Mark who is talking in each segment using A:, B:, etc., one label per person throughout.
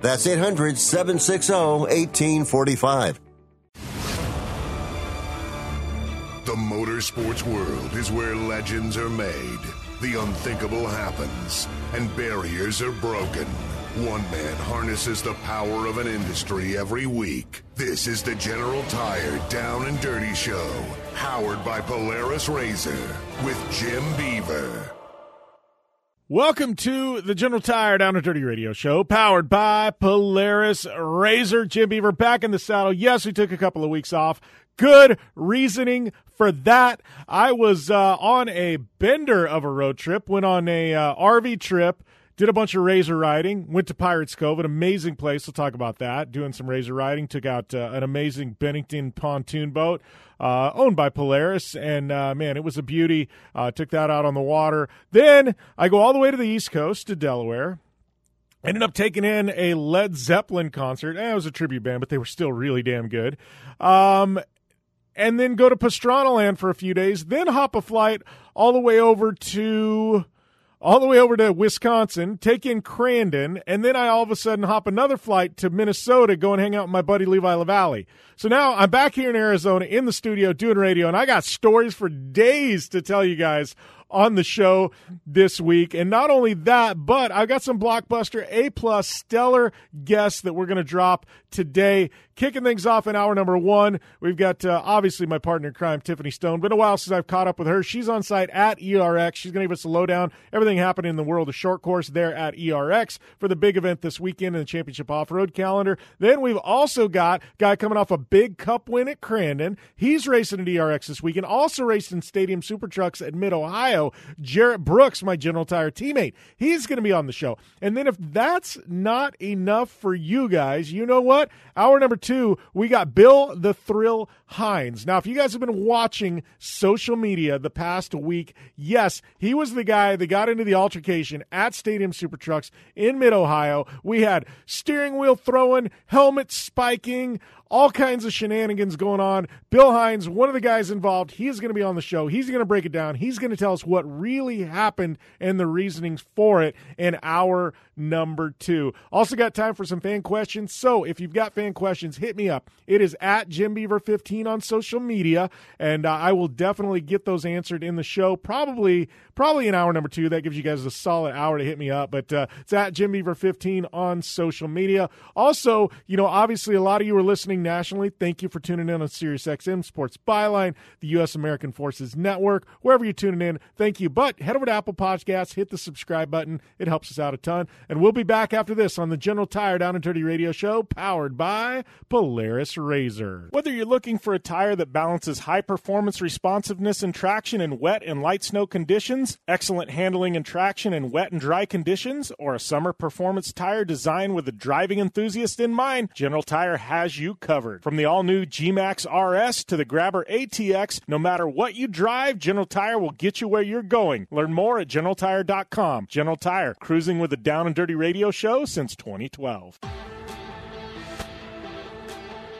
A: That's 800 760 1845.
B: The motorsports world is where legends are made, the unthinkable happens, and barriers are broken. One man harnesses the power of an industry every week. This is the General Tire Down and Dirty Show, powered by Polaris RZR with Jim Beaver.
C: Welcome to the General Tire Down and Dirty Radio Show, powered by Polaris RZR. Jim Beaver back in the saddle. Yes, we took a couple of weeks off. Good reasoning for that. I was uh, on a bender of a road trip, went on a uh, RV trip, did a bunch of razor riding, went to Pirates Cove, an amazing place. We'll talk about that. Doing some razor riding, took out uh, an amazing Bennington pontoon boat. Uh, owned by Polaris, and uh, man, it was a beauty. Uh, took that out on the water. Then I go all the way to the East Coast to Delaware. Ended up taking in a Led Zeppelin concert. Eh, it was a tribute band, but they were still really damn good. Um, and then go to Pastrana Land for a few days. Then hop a flight all the way over to all the way over to Wisconsin, take in Crandon, and then I all of a sudden hop another flight to Minnesota, go and hang out with my buddy Levi LaVallee. So now I'm back here in Arizona in the studio doing radio, and I got stories for days to tell you guys on the show this week. And not only that, but I've got some blockbuster A plus stellar guests that we're going to drop today. Kicking things off in hour number one, we've got uh, obviously my partner in crime, Tiffany Stone. Been a while since I've caught up with her. She's on site at ERX. She's going to give us a lowdown, everything happening in the world of short course there at ERX for the big event this weekend in the championship off road calendar. Then we've also got guy coming off a big cup win at Crandon. He's racing at ERX this weekend. Also racing Stadium Super Trucks at Mid Ohio. Jerett Brooks, my General Tire teammate, he's going to be on the show. And then if that's not enough for you guys, you know what? Hour number two, we got Bill the Thrill Hynes. Now, if you guys have been watching social media the past week, yes, he was the guy that got into the altercation at Stadium Super Trucks in Mid Ohio. We had steering wheel throwing, helmet spiking, all kinds of shenanigans going on. Bill Hynes, one of the guys involved, he's going to be on the show. He's going to break it down. He's going to tell us what really happened and the reasonings for it in hour number two. Also got time for some fan questions. So if you've got fan questions, hit me up. It is at Jim Beaver 15 on social media, and uh, I will definitely get those answered in the show. Probably, probably in hour number two. That gives you guys a solid hour to hit me up. But uh, it's at Jim Beaver 15 on social media. Also, you know, obviously a lot of you are listening nationally. Thank you for tuning in on SiriusXM Sports Byline, the U.S. American Forces Network, wherever you're tuning in. Thank you. But head over to Apple Podcasts, hit the subscribe button. It helps us out a ton. And we'll be back after this on the General Tire Down and Dirty Radio Show, powered by Polaris RZR. Whether you're looking for a tire that balances high performance responsiveness and traction in wet and light snow conditions, excellent handling and traction in wet and dry conditions, or a summer performance tire designed with a driving enthusiast in mind, General Tire has you covered. From the all new G Max RS to the Grabber ATX, no matter what you drive, General Tire will get you where you're going. Learn more at GeneralTire.com. General Tire, cruising with the Down and Dirty Radio Show since 2012.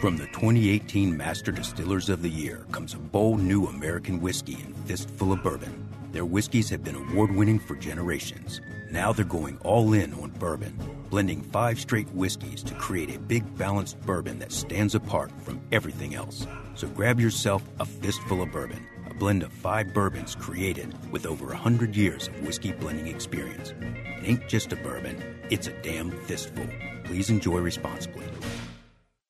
D: From the 2018 Master Distillers of the Year comes a bold new American whiskey and fistful of bourbon. Their whiskeys have been award winning for generations. Now they're going all in on bourbon, blending five straight whiskeys to create a big balanced bourbon that stands apart from everything else. So grab yourself a fistful of bourbon, a blend of five bourbons created with over 100 years of whiskey blending experience. It ain't just a bourbon, it's a damn fistful. Please enjoy responsibly.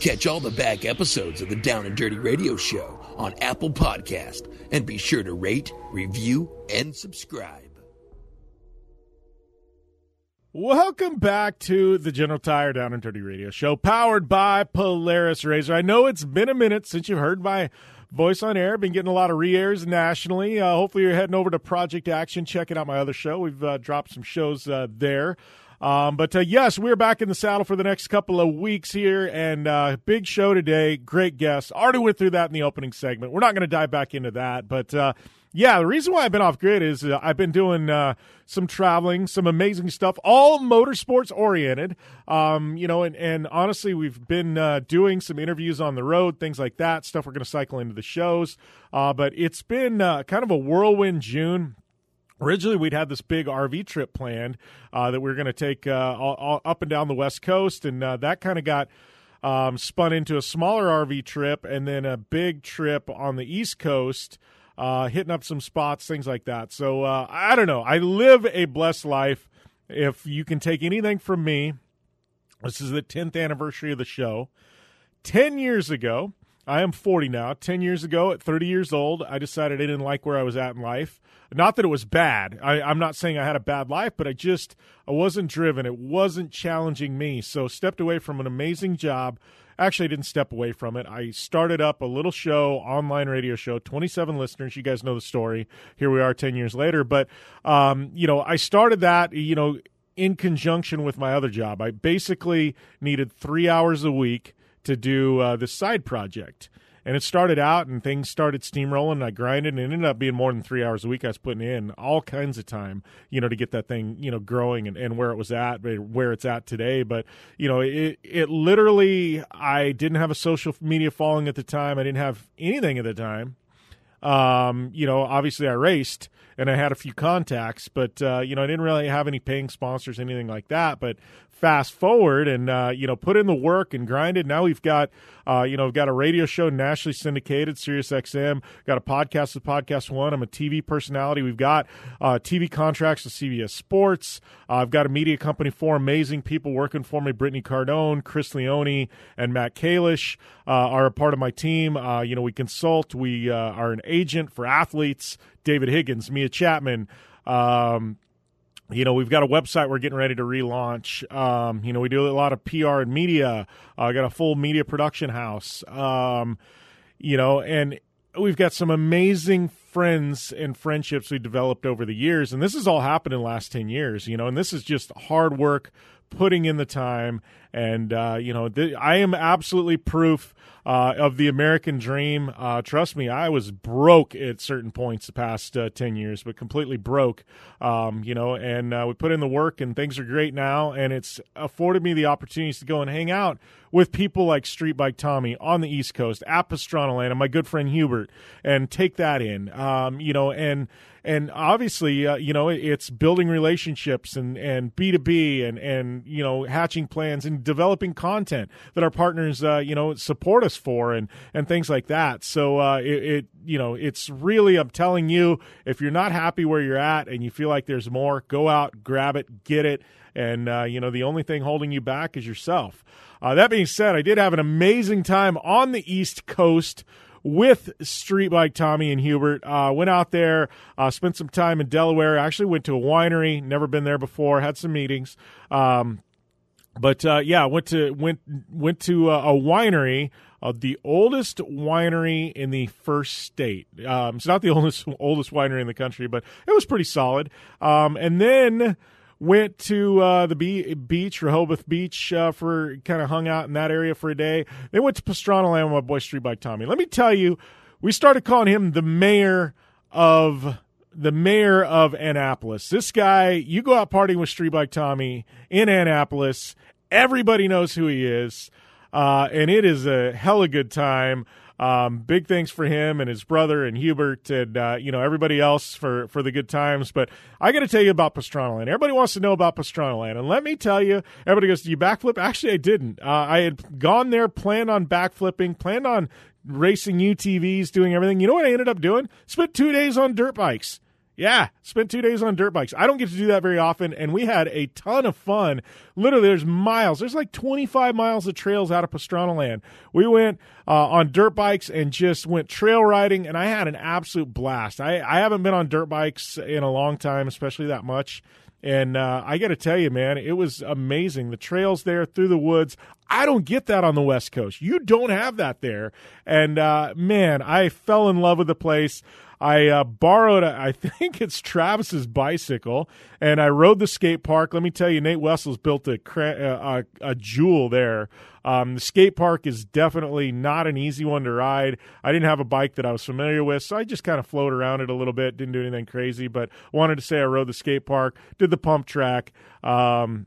E: Catch all the back episodes of the Down and Dirty Radio Show on Apple Podcast and be sure to rate, review, and subscribe.
C: Welcome back to the General Tire Down and Dirty Radio Show, powered by Polaris RZR. I know it's been a minute since you've heard my voice on air. Been getting a lot of re-airs nationally. Uh, hopefully, you're heading over to Project Action, checking out my other show. We've uh, dropped some shows uh, there. Um, but uh, yes, we're back in the saddle for the next couple of weeks here, and uh, big show today. Great guests. Already went through that in the opening segment. We're not going to dive back into that, but uh, yeah, the reason why I've been off grid is uh, I've been doing uh, some traveling, some amazing stuff, all motorsports oriented. Um, you know, and, and honestly, we've been uh, doing some interviews on the road, things like that, stuff we're going to cycle into the shows. Uh, but it's been kind of a whirlwind June. Originally, we'd had this big RV trip planned uh, that we were going to take uh, all, all up and down the West Coast, and uh, that kind of got um, spun into a smaller RV trip and then a big trip on the East Coast, uh, hitting up some spots, things like that. So uh, I don't know. I live a blessed life. If you can take anything from me, this is the 10th anniversary of the show. 10 years ago, I am 40 now. 10 years ago, at 30 years old, I decided I didn't like where I was at in life. Not that it was bad. I, I'm not saying I had a bad life, but I just I wasn't driven. It wasn't challenging me. So stepped away from an amazing job. Actually, I didn't step away from it. I started up a little show, online radio show, 27 listeners. You guys know the story. Here we are 10 years later. But, um, you know, I started that, you know, in conjunction with my other job. I basically needed three hours a week to do uh, this side project. And it started out and things started steamrolling. And I grinded and it ended up being more than three hours a week I was putting in all kinds of time, you know, to get that thing, you know, growing and, and where it was at, where it's at today. But, you know, it, it literally, I didn't have a social media following at the time. I didn't have anything at the time. Um, you know, obviously I raced and I had a few contacts, but uh, you know, I didn't really have any paying sponsors, anything like that. But fast forward and uh, you know, put in the work and grinded. Now we've got uh, you know, we've got a radio show nationally syndicated, Sirius XM. Got a podcast with Podcast One. I'm a TV personality. We've got uh, TV contracts with CBS Sports. Uh, I've got a media company. Four amazing people working for me: Brittany Cardone, Chris Leone, and Matt Kalish uh, are a part of my team. Uh, you know, we consult. We are an agent for athletes. David Higgins, Mia Chapman. Um, you know, we've got a website we're getting ready to relaunch. Um, you know, we do a lot of PR and media. I uh, got a full media production house. Um, you know, and we've got some amazing friends and friendships we developed over the years, and this has all happened in the last ten years. You know, and this is just hard work, putting in the time, and uh, you know, th- I am absolutely proof uh, of the American dream. Uh, trust me, I was broke at certain points the past uh, 10 years, but completely broke, um, you know, and uh, we put in the work and things are great now. And it's afforded me the opportunities to go and hang out with people like Street Bike Tommy on the East Coast at Pastrana and my good friend Hubert and take that in, um, you know, and and obviously, uh, you know, it's building relationships and and B two B and and you know hatching plans and developing content that our partners, uh, you know, support us for and and things like that. So uh, it, it, you know, it's really I'm telling you, if you're not happy where you're at and you feel like there's more, go out, grab it, get it, and uh, you know the only thing holding you back is yourself. Uh, that being said, I did have an amazing time on the East Coast with Street Bike Tommy and Hubert. Uh, went out there, uh, spent some time in Delaware. Actually, went to a winery, never been there before. Had some meetings, um, but uh, yeah, went to went went to a, a winery. Uh, the oldest winery in the first state. Um, it's not the oldest oldest winery in the country, but it was pretty solid. Um, and then went to uh, the be- beach, Rehoboth Beach, uh, for kind of hung out in that area for a day. They went to Pastrana Land with my boy Street Bike Tommy. Let me tell you, we started calling him the mayor of the mayor of Annapolis. This guy, you go out partying with Street Bike Tommy in Annapolis, everybody knows who he is, uh, and it is a hella good time. Um, big thanks for him and his brother and Hubert and uh, you know everybody else for for the good times. But I got to tell you about Pastrana Land. Everybody wants to know about Pastrana Land, and let me tell you, everybody goes, "Do you backflip?" Actually, I didn't. Uh, I had gone there, planned on backflipping, planned on racing UTVs, doing everything. You know what I ended up doing? Spent two days on dirt bikes. Yeah, spent two days on dirt bikes. I don't get to do that very often, and we had a ton of fun. Literally, there's miles. There's like 25 miles of trails out of Pastrana Land. We went uh, on dirt bikes and just went trail riding, and I had an absolute blast. I, I haven't been on dirt bikes in a long time, especially that much. And uh, I got to tell you, man, it was amazing. The trails there through the woods. I don't get that on the West Coast. You don't have that there. And uh, man, I fell in love with the place. I uh, borrowed, a, I think it's Travis's bicycle, and I rode the skate park. Let me tell you, Nate Wessels built a a, a jewel there. Um, the skate park is definitely not an easy one to ride. I didn't have a bike that I was familiar with, so I just kind of floated around it a little bit. Didn't do anything crazy, but wanted to say I rode the skate park, did the pump track. Um,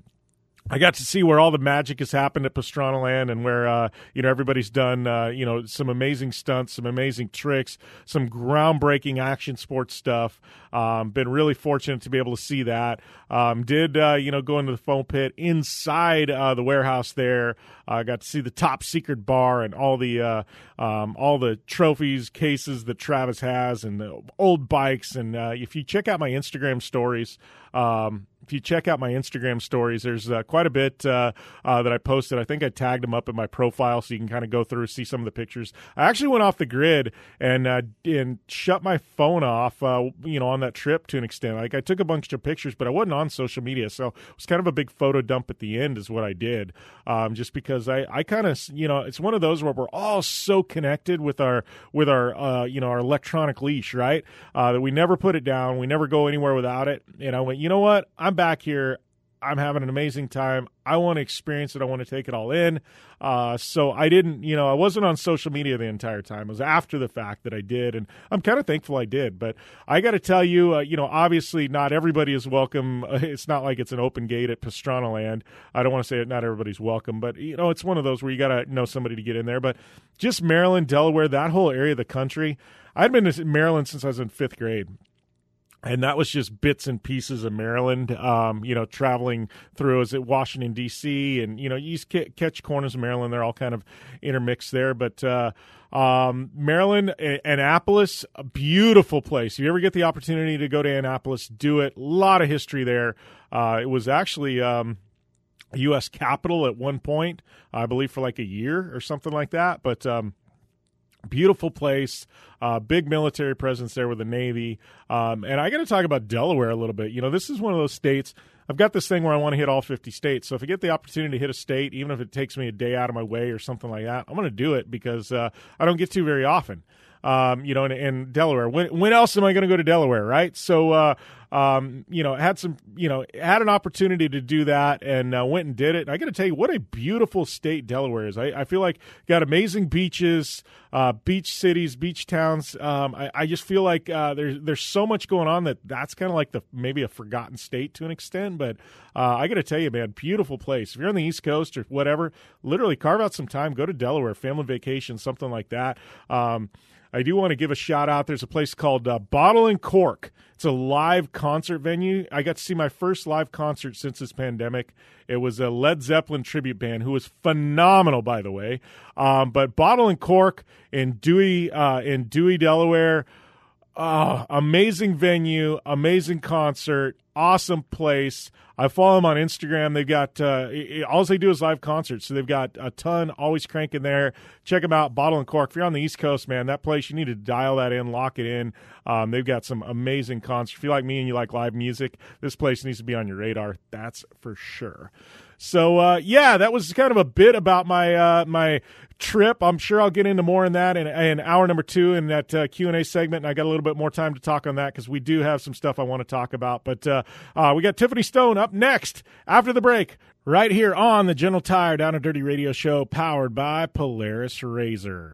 C: I got to see where all the magic has happened at Pastrana Land and where uh, you know everybody's done uh, you know some amazing stunts, some amazing tricks, some groundbreaking action sports stuff. Um, been really fortunate to be able to see that. Um, did uh, you know go into the foam pit inside uh, the warehouse there? I got to see the top secret bar and all the uh, um, all the trophies, cases that Travis has, and the old bikes. And uh, if you check out my Instagram stories. Um, if you check out my Instagram stories, there's uh, quite a bit uh, uh, that I posted. I think I tagged them up in my profile, so you can kind of go through and see some of the pictures. I actually went off the grid and uh, and shut my phone off, uh, you know, on that trip to an extent. Like I took a bunch of pictures, but I wasn't on social media, so it was kind of a big photo dump at the end, is what I did. Um, just because I, I kind of, you know, it's one of those where we're all so connected with our with our uh, you know our electronic leash, right? that we never put it down, we never go anywhere without it. And I went, you know what? I'm back here. I'm having an amazing time. I want to experience it. I want to take it all in. Uh, so I didn't, you know, I wasn't on social media the entire time. It was after the fact that I did, and I'm kind of thankful I did. But I got to tell you, uh, you know, obviously not everybody is welcome. It's not like it's an open gate at Pastrana Land. I don't want to say that not everybody's welcome, but you know, it's one of those where you got to know somebody to get in there. But just Maryland, Delaware, that whole area of the country. I'd been to Maryland since I was in fifth grade and that was just bits and pieces of Maryland. Um, you know, traveling through is it Washington D.C. and you know you catch corners of Maryland. They're all kind of intermixed there, but. Uh, um, Maryland, Annapolis, a beautiful place. If you ever get the opportunity to go to Annapolis, do it. A lot of history there. Uh, it was actually um, U.S. capital at one point, I believe, for like a year or something like that. But um, Beautiful place, uh, big military presence there with the Navy. Um, and I got to talk about Delaware a little bit. You know, this is one of those states. I've got this thing where I want to hit all 50 states. So if I get the opportunity to hit a state, even if it takes me a day out of my way or something like that, I'm going to do it because uh, I don't get to very often. Um, you know, in, in Delaware. When, when else am I going to go to Delaware, right? So, uh, um, you know, had some, you know, had an opportunity to do that and uh, went and did it. And I got to tell you, what a beautiful state Delaware is. I, I feel like got amazing beaches, uh, beach cities, beach towns. Um, I, I, just feel like uh, there's there's so much going on that that's kind of like the maybe a forgotten state to an extent. But uh, I got to tell you, man, beautiful place. If you're on the East Coast or whatever, literally carve out some time, go to Delaware, family vacation, something like that. Um, I do want to give a shout out. There's a place called uh, Bottle and Cork. It's a live concert venue. I got to see my first live concert since this pandemic. It was a Led Zeppelin tribute band who was phenomenal, by the way. Um, but Bottle and Cork in Dewey, uh, in Dewey, Delaware. Oh, amazing venue, amazing concert, awesome place. I follow them on Instagram. They've got uh, all they do is live concerts, so they've got a ton always cranking there. Check them out, Bottle and Cork. If you're on the East Coast, man, that place you need to dial that in, lock it in. Um, they've got some amazing concerts. If you like me and you like live music, this place needs to be on your radar. That's for sure. So uh, yeah, that was kind of a bit about my uh, my trip. I'm sure I'll get into more in that in, in hour number two in that uh, Q and A segment. And I got a little bit more time to talk on that because we do have some stuff I want to talk about. But uh, uh, we got Tiffany Stone up next after the break, right here on the General Tire Down and Dirty Radio Show, powered by Polaris RZR.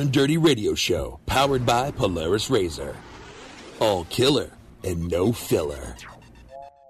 E: and Dirty Radio Show, powered by Polaris RZR. All killer and no filler.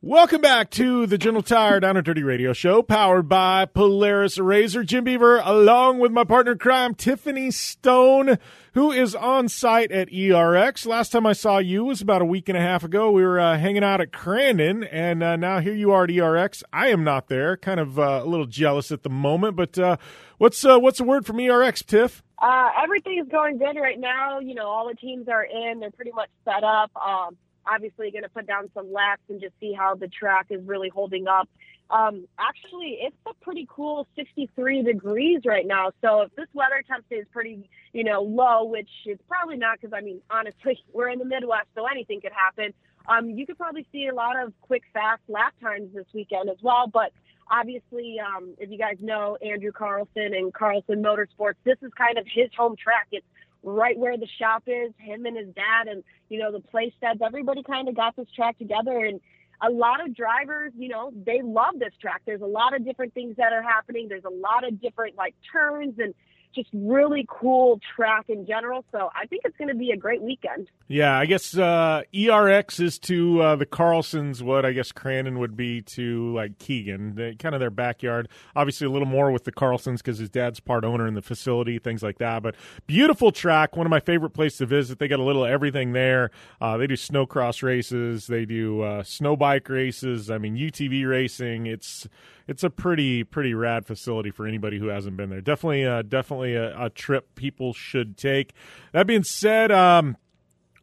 C: Welcome back to the General Tire Down and Dirty Radio Show, powered by Polaris RZR. Jim Beaver, along with my partner crime, Tiffany Stone, who is on site at ERX. Last time I saw you was about a week and a half ago. We were uh, hanging out at Crandon, and uh, now here you are at ERX. I am not there, kind of uh, a little jealous at the moment, but uh, what's uh, what's the word from ERX, Tiff?
F: Uh, everything is going good right now. You know, all the teams are in; they're pretty much set up. Um, obviously going to put down some laps and just see how the track is really holding up. Um, actually, it's a pretty cool 63 degrees right now. So if this weather temp stays pretty, you know, low, which it's probably not, because I mean, honestly, we're in the Midwest, so anything could happen. Um, you could probably see a lot of quick, fast lap times this weekend as well. But obviously, um, if you guys know Andrew Carlson and Carlson Motorsports, this is kind of his home track. It's right where the shop is, him and his dad, and you know the place sheds. Everybody kind of got this track together, and a lot of drivers, you know, they love this track. There's a lot of different things that are happening. There's a lot of different like turns and just really cool track in general. So I think it's going to be a great weekend.
C: Yeah, I guess uh, ERX is to uh, the Carlsons what I guess Crandon would be to like Keegan, they, kind of their backyard. Obviously, a little more with the Carlsons because his dad's part owner in the facility, things like that. But beautiful track, one of my favorite places to visit. They got a little everything there. Uh, they do snowcross races, they do uh, snow bike races. I mean, UTV racing. It's it's a pretty pretty rad facility for anybody who hasn't been there. Definitely, uh, definitely a, a, trip people should take. That being said, um,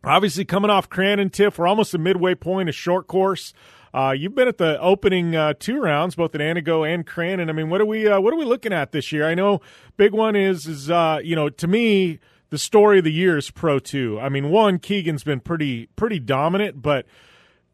C: obviously coming off Crandon Tiff, we're almost a midway point, a short course. Uh, you've been at the opening uh, two rounds, both at Antigo and Crandon. I mean, what are we uh, what are we looking at this year? I know big one is is uh, you know to me the story of the year is Pro Two. I mean, one Keegan's been pretty pretty dominant, but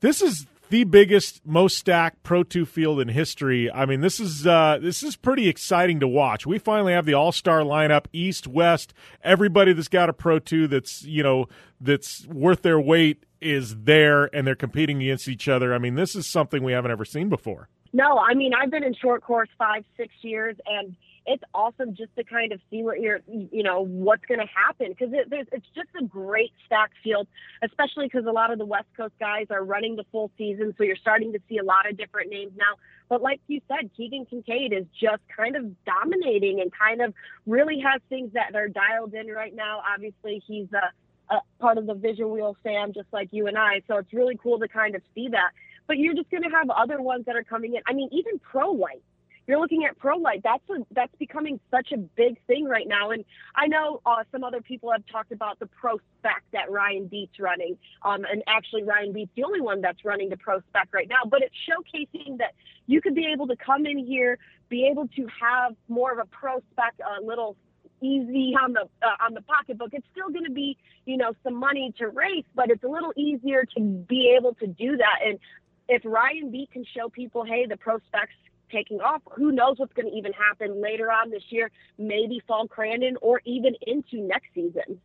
C: this is the biggest, most stacked Pro Two field in history. I mean, this is uh, this is pretty exciting to watch. We finally have the All Star lineup, East, West. Everybody that's got a Pro Two that's you know that's worth their weight is there, and they're competing against each other. I mean, this is something we haven't ever seen before.
F: No, I mean, I've been in short course five, six years, and it's awesome just to kind of see what you're, you know, what's going to happen because it, it's just a great stack field, especially because a lot of the West Coast guys are running the full season. So you're starting to see a lot of different names now. But like you said, Keegan Kincaid is just kind of dominating and kind of really has things that are dialed in right now. Obviously, he's a, a part of the Vision Wheel fam, just like you and I. So it's really cool to kind of see that. But you're just going to have other ones that are coming in. I mean, even Pro Light you're looking at pro light. That's a, that's becoming such a big thing right now. And I know uh, some other people have talked about the pro spec that Ryan Beats running. Um, and actually, Ryan Beats the only one that's running the pro spec right now. But it's showcasing that you could be able to come in here, be able to have more of a pro spec, uh, little easy on the uh, on the pocketbook. It's still going to be, you know, some money to race, but it's a little easier to be able to do that. And if Ryan Beat can show people, hey, the pro specs taking off. Who knows what's going to even happen later on this year, maybe fall Crandon or even into next season.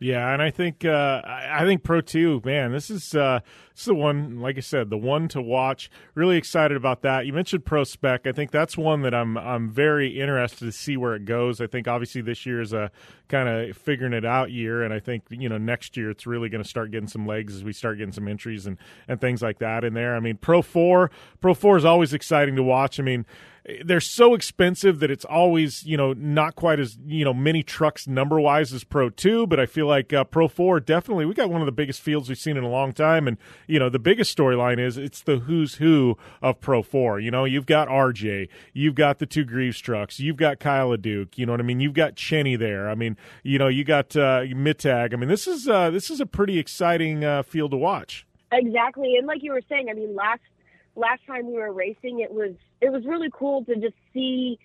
C: Yeah, and I think uh, I think Pro Two, man, this is uh, this is the one. Like I said, the one to watch. Really excited about that. You mentioned Pro Spec. I think that's one that I'm I'm very interested to see where it goes. I think obviously this year is a kind of figuring it out year, and I think you know next year it's really going to start getting some legs as we start getting some entries and and things like that in there. I mean, Pro Four, Pro Four is always exciting to watch. I mean they're so expensive that it's always you know not quite as you know many trucks number wise as Pro Two, but I feel like uh, Pro Four definitely we got one of the biggest fields we've seen in a long time, and you know the biggest storyline is it's the who's who of Pro Four. You know you've got RJ, you've got the two Greaves trucks, you've got Kyle Duke, you know what I mean, you've got Chenny there. I mean you know you got uh, Mittag. I mean this is uh, this is a pretty exciting uh, field to watch.
F: Exactly, and like you were saying, I mean last last time we were racing, it was it was really cool to just see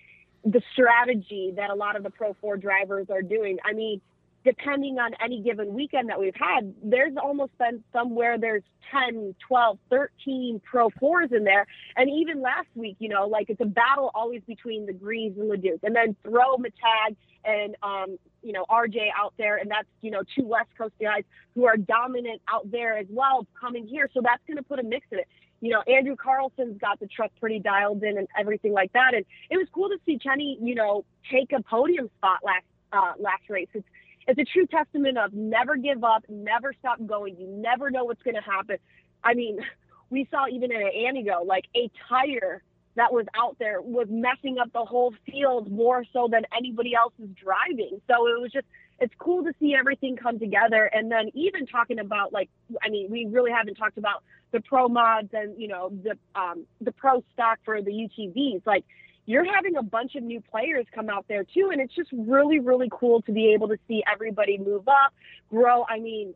F: the strategy that a lot of the Pro 4 drivers are doing. I mean, depending on any given weekend that we've had, there's almost been somewhere there's 10, 12, 13 Pro 4s in there. And even last week, you know, like it's a battle always between the Greaves and the Leduc. And then throw Matag and, um, you know, RJ out there. And that's, you know, two West Coast guys who are dominant out there as well coming here. So that's going to put a mix in it you know, Andrew Carlson's got the truck pretty dialed in and everything like that. And it was cool to see Chenny, you know, take a podium spot last uh, last race. It's it's a true testament of never give up, never stop going. You never know what's going to happen. I mean, we saw even at Antigo, like a tire that was out there was messing up the whole field more so than anybody else is driving. So it was just it's cool to see everything come together. And then even talking about like, I mean, we really haven't talked about the pro mods and you know the um, the pro stock for the UTVs. Like you're having a bunch of new players come out there too, and it's just really really cool to be able to see everybody move up, grow. I mean.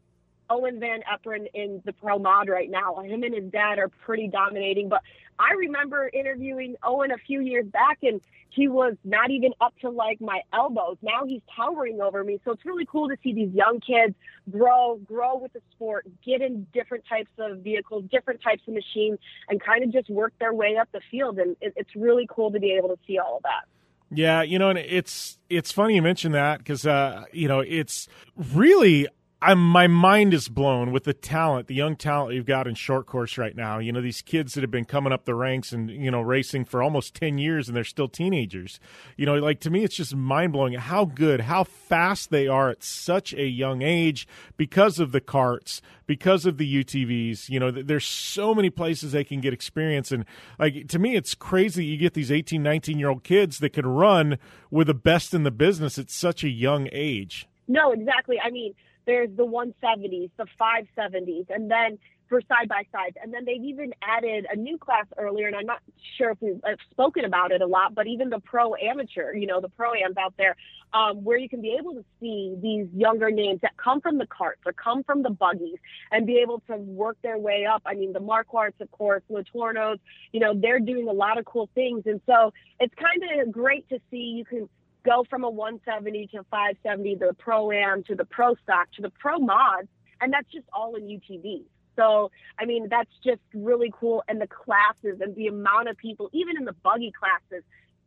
F: Owen Van Eperen in the pro mod right now. Him and his dad are pretty dominating, but I remember interviewing Owen a few years back and he was not even up to like my elbows. Now he's towering over me. So it's really cool to see these young kids grow, grow with the sport, get in different types of vehicles, different types of machines, and kind of just work their way up the field. And it's really cool to be able to see all of that.
C: Yeah, you know, and it's it's funny you mentioned that because uh, you know it's really I'm my mind is blown with the talent, the young talent you've got in short course right now. You know, these kids that have been coming up the ranks and, you know, racing for almost 10 years and they're still teenagers. You know, like to me it's just mind blowing how good, how fast they are at such a young age because of the carts, because of the UTVs. You know, there's so many places they can get experience and like to me it's crazy you get these 18, 19-year-old kids that can run with the best in the business at such a young age.
F: No, exactly. I mean, there's the 170s, the 570s, and then for side by sides. And then they've even added a new class earlier, and I'm not sure if we've spoken about it a lot, but even the pro amateur, you know, the pro ams out there, um, where you can be able to see these younger names that come from the carts or come from the buggies and be able to work their way up. I mean, the Marquards, of course, the Tornos, you know, they're doing a lot of cool things. And so it's kind of great to see you can go from a 170 to 570, the pro am to the pro stock to the pro mods, and that's just all in UTV. So, I mean, that's just really cool. And the classes and the amount of people, even in the buggy classes,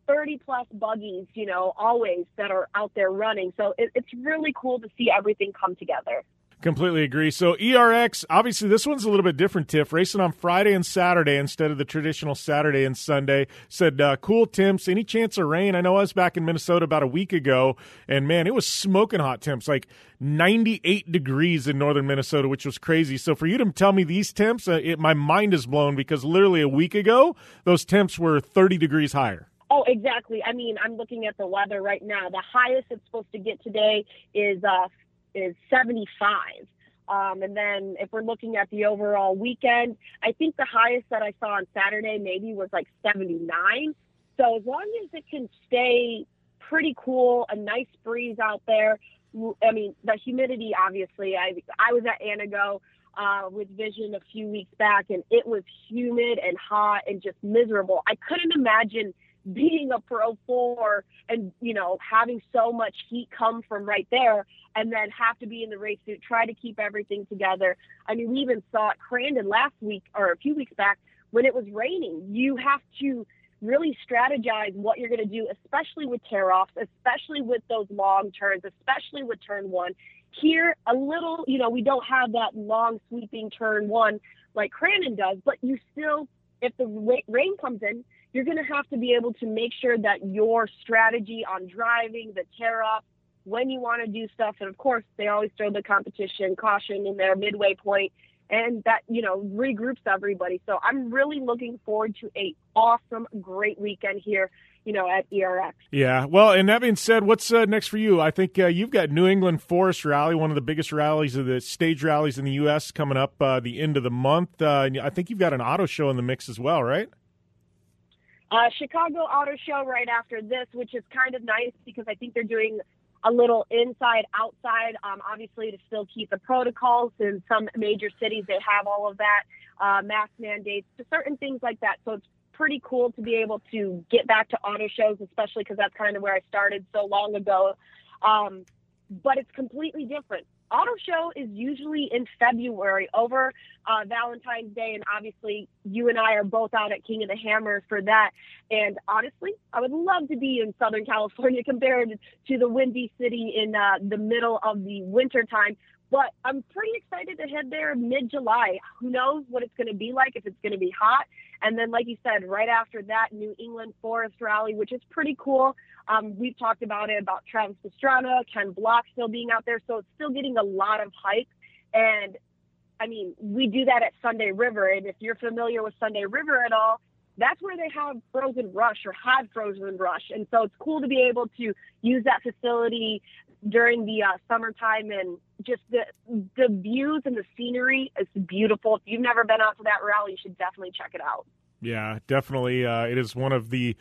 F: 30 plus buggies, you know, always that are out there running. So it, it's really cool to see everything come together.
C: Completely agree. So ERX, obviously, this one's a little bit different. Tiff racing on Friday and Saturday instead of the traditional Saturday and Sunday. Said uh, cool temps. Any chance of rain? I know I was back in Minnesota about a week ago, and man, it was smoking hot temps, like 98 degrees in northern Minnesota, which was crazy. So for you to tell me these temps, uh, it, my mind is blown because literally a week ago those temps were 30 degrees higher.
F: Oh, exactly. I mean, I'm looking at the weather right now. The highest it's supposed to get today is uh, is 75. Um, and then if we're looking at the overall weekend, I think the highest that I saw on Saturday maybe was like 79. So as long as it can stay pretty cool, a nice breeze out there. I mean, the humidity, obviously. I I was at Antigo uh, with Vision a few weeks back, and it was humid and hot and just miserable. I couldn't imagine being a pro four and you know having so much heat come from right there and then have to be in the race suit try to keep everything together. I mean we even saw it crandon last week or a few weeks back when it was raining you have to really strategize what you're going to do especially with tear offs especially with those long turns especially with turn one. Here a little you know we don't have that long sweeping turn one like crandon does but you still if the rain comes in you're going to have to be able to make sure that your strategy on driving, the tear up, when you want to do stuff, and of course, they always throw the competition caution in their midway point, and that you know regroups everybody. So I'm really looking forward to a awesome, great weekend here. You know, at ERX.
C: Yeah. Well, and that being said, what's uh, next for you? I think uh, you've got New England Forest Rally, one of the biggest rallies of the stage rallies in the U.S., coming up uh, the end of the month. Uh, I think you've got an auto show in the mix as well, right?
F: Uh, Chicago Auto Show right after this, which is kind of nice because I think they're doing a little inside outside, um, obviously to still keep the protocols. In some major cities, they have all of that, uh, mask mandates, to certain things like that. So it's pretty cool to be able to get back to auto shows, especially because that's kind of where I started so long ago. Um, but it's completely different auto show is usually in February over uh, Valentine's Day, and obviously you and I are both out at King of the Hammer for that. And honestly, I would love to be in Southern California compared to the windy city in uh, the middle of the winter time. But I'm pretty excited to head there mid July. Who knows what it's going to be like, if it's going to be hot. And then, like you said, right after that, New England Forest Rally, which is pretty cool. Um, we've talked about it about Travis Pastrana, Ken Block still being out there. So it's still getting a lot of hype. And I mean, we do that at Sunday River, and if you're familiar with Sunday River at all, that's where they have frozen rush or had frozen rush, and so it's cool to be able to use that facility during the uh, summertime and just the the views and the scenery is beautiful. If you've never been out to that rally, you should definitely check it out.
C: Yeah, definitely. Uh, it is one of the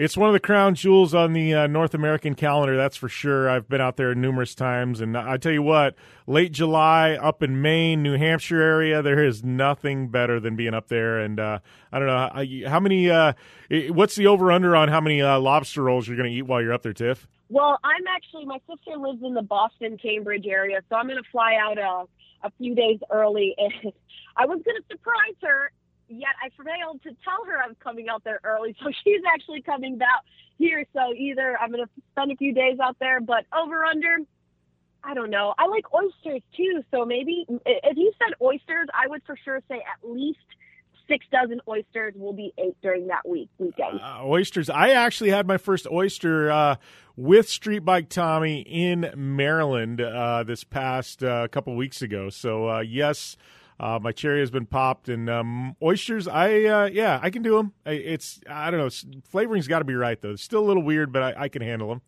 C: it's one of the crown jewels on the uh, North American calendar. That's for sure. I've been out there numerous times, and I tell you what, late July up in Maine, New Hampshire area, there is nothing better than being up there. And uh, I don't know how many. Uh, what's the over under on how many uh, lobster rolls you're going to eat while you're up there, Tiff?
F: Well, I'm actually my sister lives in the Boston Cambridge area, so I'm going to fly out a a few days early, and I was going to surprise her yet I failed to tell her I'm coming out there early. So she's actually coming back here. So either I'm going to spend a few days out there, but over under, I don't know. I like oysters too. So maybe if you said oysters, I would for sure say at least six dozen oysters will be ate during that week weekend.
C: Uh, oysters. I actually had my first oyster uh, with Street Bike Tommy in Maryland uh, this past uh, couple weeks ago. So uh, yes, uh, my cherry has been popped, and um, oysters. I uh, yeah, I can do them. It's I don't know. Flavoring's got to be right though. It's still a little weird, but I, I can handle them.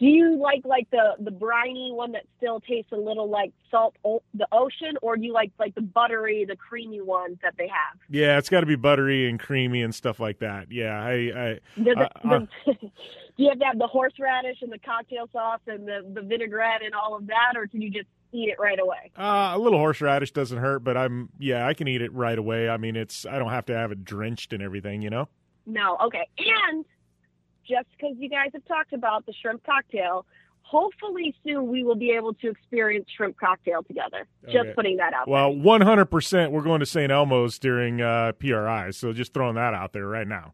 F: Do you like like the the briny one that still tastes a little like salt o- the ocean, or do you like like the buttery, the creamy ones that they have?
C: Yeah, it's got to be buttery and creamy and stuff like that. Yeah, I. I
F: the,
C: the,
F: uh, the, do you have to have the horseradish and the cocktail sauce and the the vinaigrette and all of that, or can you just eat it right away.
C: Uh, a little horseradish doesn't hurt, but I'm yeah, I can eat it right away. I mean, it's I don't have to have it drenched and everything, you know.
F: No, okay, and just because you guys have talked about the shrimp cocktail, hopefully soon we will be able to experience shrimp cocktail together. Okay. Just putting that out. There.
C: Well, one hundred percent, we're going to St. Elmo's during uh, PRI, so just throwing that out there right now.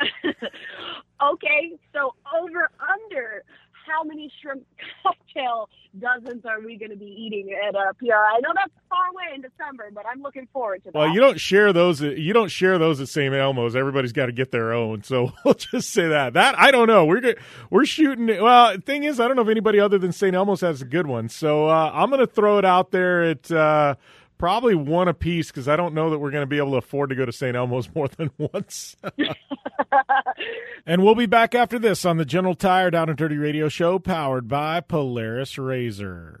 F: okay, so over under how many shrimp cocktail dozens are we going to be eating at uh, PRI? I know that's far away in December, but I'm looking forward to that.
C: Well, you don't share those. You don't share those at St. Elmo's. Everybody's got to get their own. So we'll just say that. That I don't know. We're we're shooting. Well, thing is, I don't know if anybody other than St. Elmo's has a good one. So uh, I'm going to throw it out there at. Uh, probably one a piece because I don't know that we're going to be able to afford to go to St. Elmo's more than once. and we'll be back after this on the General Tire Down and Dirty Radio Show, powered by Polaris RZR.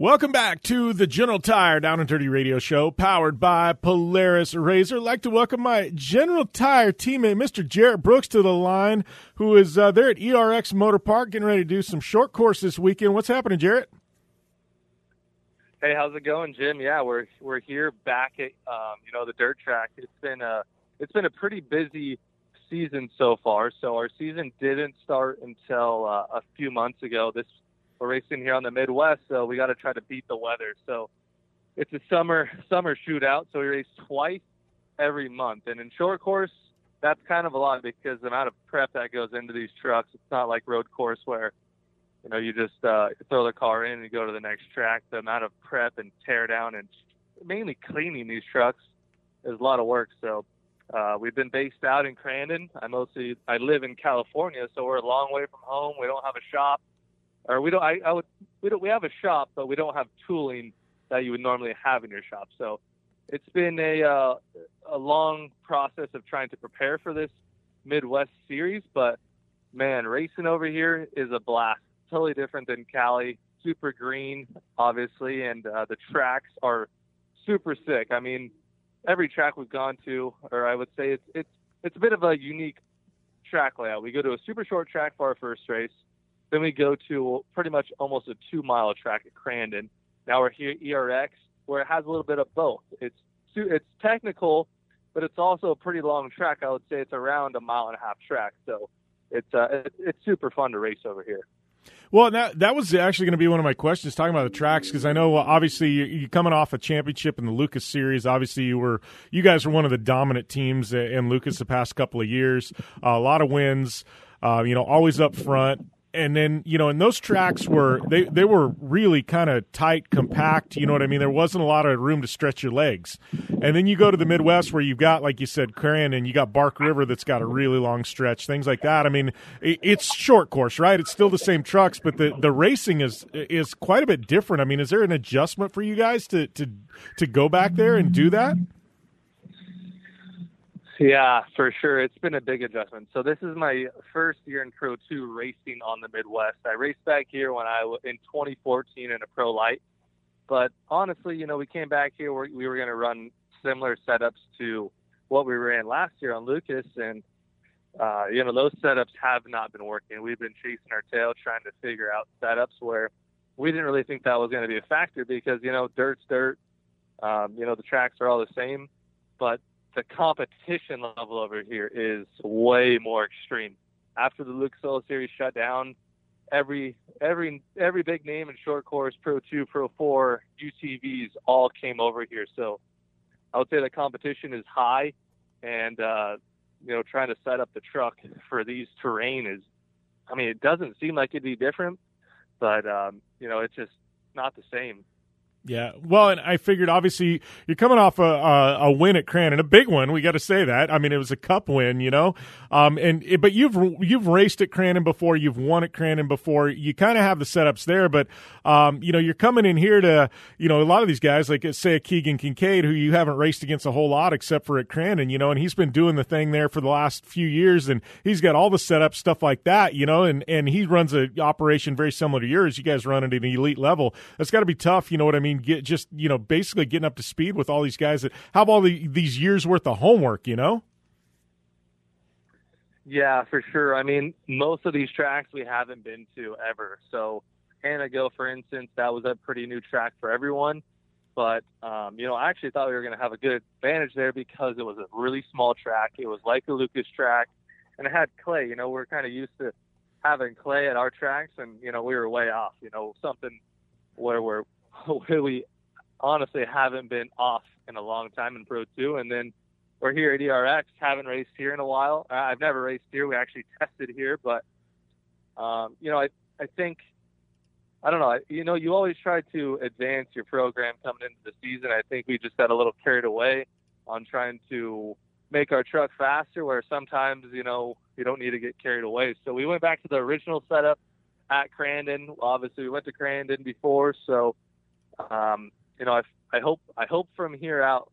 C: Welcome back to the General Tire Down and Dirty Radio Show, powered by Polaris RZR. I'd like to welcome my General Tire teammate, Mr. Jerett Brooks, to the line, who is uh, there at ERX Motor Park, getting ready to do some short course this weekend. What's happening, Jerett?
G: Hey, how's it going, Jim? Yeah, we're we're here back at um, you know the dirt track. It's been a it's been a pretty busy season so far. So our season didn't start until uh, a few months ago. This we're racing here on the Midwest, so we got to try to beat the weather. So it's a summer summer shootout. So we race twice every month, and in short course, that's kind of a lot because the amount of prep that goes into these trucks. It's not like road course where you know you just uh, throw the car in and go to the next track. The amount of prep and tear down and mainly cleaning these trucks is a lot of work. So uh, we've been based out in Crandon. I mostly I live in California, so we're a long way from home. We don't have a shop, or we don't. I, I would we don't. We have a shop, but we don't have tooling that you would normally have in your shop. So it's been a uh, a long process of trying to prepare for this Midwest series. But man, racing over here is a blast. Totally different than Cali. Super green, obviously, and uh, the tracks are super sick. I mean, every track we've gone to, or I would say it's it's it's a bit of a unique track layout. We go to a super short track for our first race, then we go to pretty much almost a two mile track at Crandon. Now we're here at ERX, where it has a little bit of both. It's it's technical, but it's also a pretty long track. I would say it's around a mile and a half track, so it's uh, it's super fun to race over here.
C: Well, that that was actually going to be one of my questions, talking about the tracks, because I know obviously you, you coming off a championship in the Lucas Series. Obviously, you were you guys were one of the dominant teams in Lucas the past couple of years. Uh, a lot of wins, uh, you know, always up front and then you know, and those tracks were they they were really kind of tight, compact. You know what I mean? There wasn't a lot of room to stretch your legs. And then you go to the Midwest where you've got, like you said, Crandon, and you got Bark River that's got a really long stretch, things like that. I mean, it's short course, right? It's still the same trucks, but the the racing is is quite a bit different. I mean, is there an adjustment for you guys to to to go back there and do that?
G: Yeah, for sure. It's been a big adjustment. So this is my first year in Pro 2 racing on the Midwest. I raced back here when I was in 2014 in a Pro Light. But honestly, you know, we came back here. We were going to run similar setups to what we ran last year on Lucas, and uh, you know, those setups have not been working. We've been chasing our tail trying to figure out setups where we didn't really think that was going to be a factor because you know, dirt's dirt. Um, you know, the tracks are all the same, but the competition level over here is way more extreme. After the Lucas Oil Series shut down, every every every big name in short course, Pro Two, Pro Four, UTVs all came over here. So I would say the competition is high, and uh, you know trying to set up the truck for these terrain is, I mean, it doesn't seem like it'd be different, but um, you know it's just not the same.
C: Yeah, well, and I figured obviously you're coming off a, a, a win at Crandon, a big one. We got to say that. I mean, it was a cup win, you know. Um, and but you've you've raced at Crandon before, you've won at Crandon before. You kind of have the setups there, but um, you know, you're coming in here to, you know, a lot of these guys like say a Keegan Kincaid, who you haven't raced against a whole lot except for at Crandon, you know, and he's been doing the thing there for the last few years, and he's got all the setup stuff like that, you know, and and he runs a operation very similar to yours. You guys run it at an elite level. That's got to be tough, you know what I mean? Get just you know basically getting up to speed with all these guys that have all the, these years worth of homework, you know.
G: Yeah, for sure. I mean, most of these tracks we haven't been to ever. So, Antigo, for instance, that was a pretty new track for everyone. But, um, you know, I actually thought we were going to have a good advantage there because it was a really small track. It was like a Lucas track, and it had clay. You know, we're kind of used to having clay at our tracks, and, you know, we were way off. You know, something where we're where we honestly haven't been off in a long time in Pro 2. And then we're here at ERX, haven't raced here in a while. I've never raced here. We actually tested here, but, um, you know, I, I think, I don't know, you know, you always try to advance your program coming into the season. I think we just got a little carried away on trying to make our truck faster, where sometimes, you know, you don't need to get carried away. So we went back to the original setup at Crandon. Obviously, we went to Crandon before, so um, you know, I, I hope I hope from here out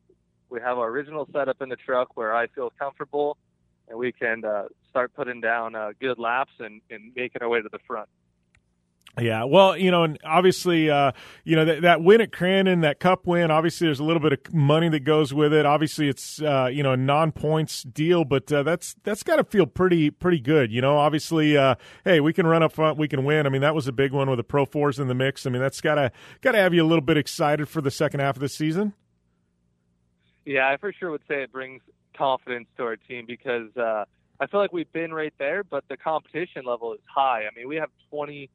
G: we have our original setup in the truck where I feel comfortable, and we can uh, start putting down uh, good laps and, and making our way to the front.
C: Yeah, well, you know, and obviously, uh, you know that, that win at Crandon, that Cup win. Obviously, there's a little bit of money that goes with it. Obviously, it's uh, you know a non-points deal, but uh, that's that's got to feel pretty pretty good. You know, obviously, uh, hey, we can run up front, we can win. I mean, that was a big one with the Pro Fours in the mix. I mean, that's gotta gotta have you a little bit excited for the second half of the season.
G: Yeah, I for sure would say it brings confidence to our team because uh, I feel like we've been right there, but the competition level is high. I mean, we have 20-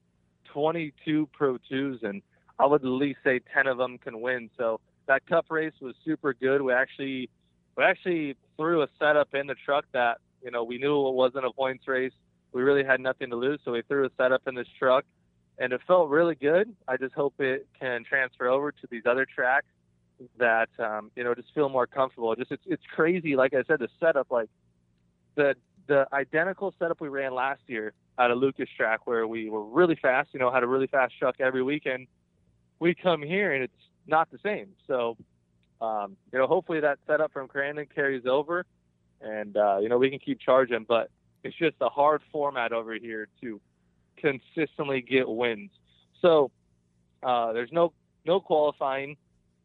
G: 22 Pro 2s, and I would at least say 10 of them can win. So that cup race was super good. We actually we actually threw a setup in the truck that you know we knew it wasn't a points race. We really had nothing to lose, so we threw a setup in this truck, and it felt really good. I just hope it can transfer over to these other tracks that um, you know just feel more comfortable. Just it's it's crazy. Like I said, the setup like the the identical setup we ran last year at a Lucas track where we were really fast, you know, had a really fast truck every weekend. We come here and it's not the same. So, um, you know, hopefully that setup from Crandon carries over and, uh, you know, we can keep charging, but it's just a hard format over here to consistently get wins. So, uh, there's no, no qualifying.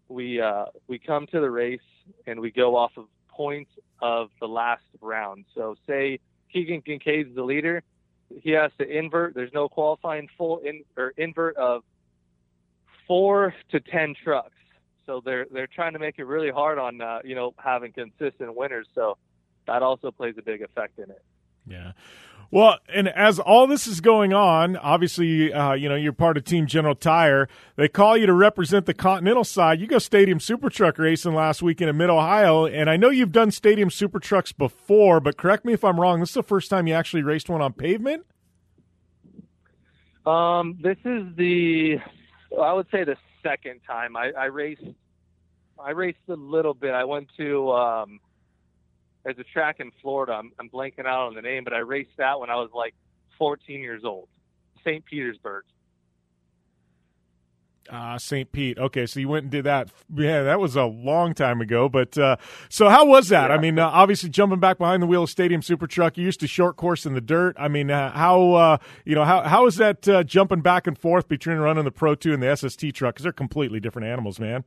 G: We, uh, we come to the race and we go off of points of the last round. So say Keegan Kincaid's the leader he has to invert. There's no qualifying full in or invert of four to ten trucks. So they're they're trying to make it really hard on uh, you know having consistent winners. So that also plays a big effect in it.
C: Yeah. Well, and as all this is going on, obviously, uh, you know, you're part of Team General Tire. They call you to represent the Continental side. You go Stadium Super Truck racing last weekend in Mid Ohio, and I know you've done Stadium Super Trucks before, but correct me if I'm wrong. This is the first time you actually raced one on pavement.
G: Um, this is the, I would say the second time I, I raced. I raced a little bit. I went to um, there's a track in Florida. I'm, I'm blanking out on the name, but I raced that when I was like 14 years old. St. Petersburg.
C: Uh, St. Pete. Okay, so you went and did that. Yeah, that was a long time ago. But uh, so how was that? Yeah. I mean, uh, obviously jumping back behind the wheel of Stadium Super Truck. You used to short course in the dirt. I mean, uh, how uh, you know how how is that uh, jumping back and forth between running the Pro Two and the SST truck? Because they're completely different animals, man.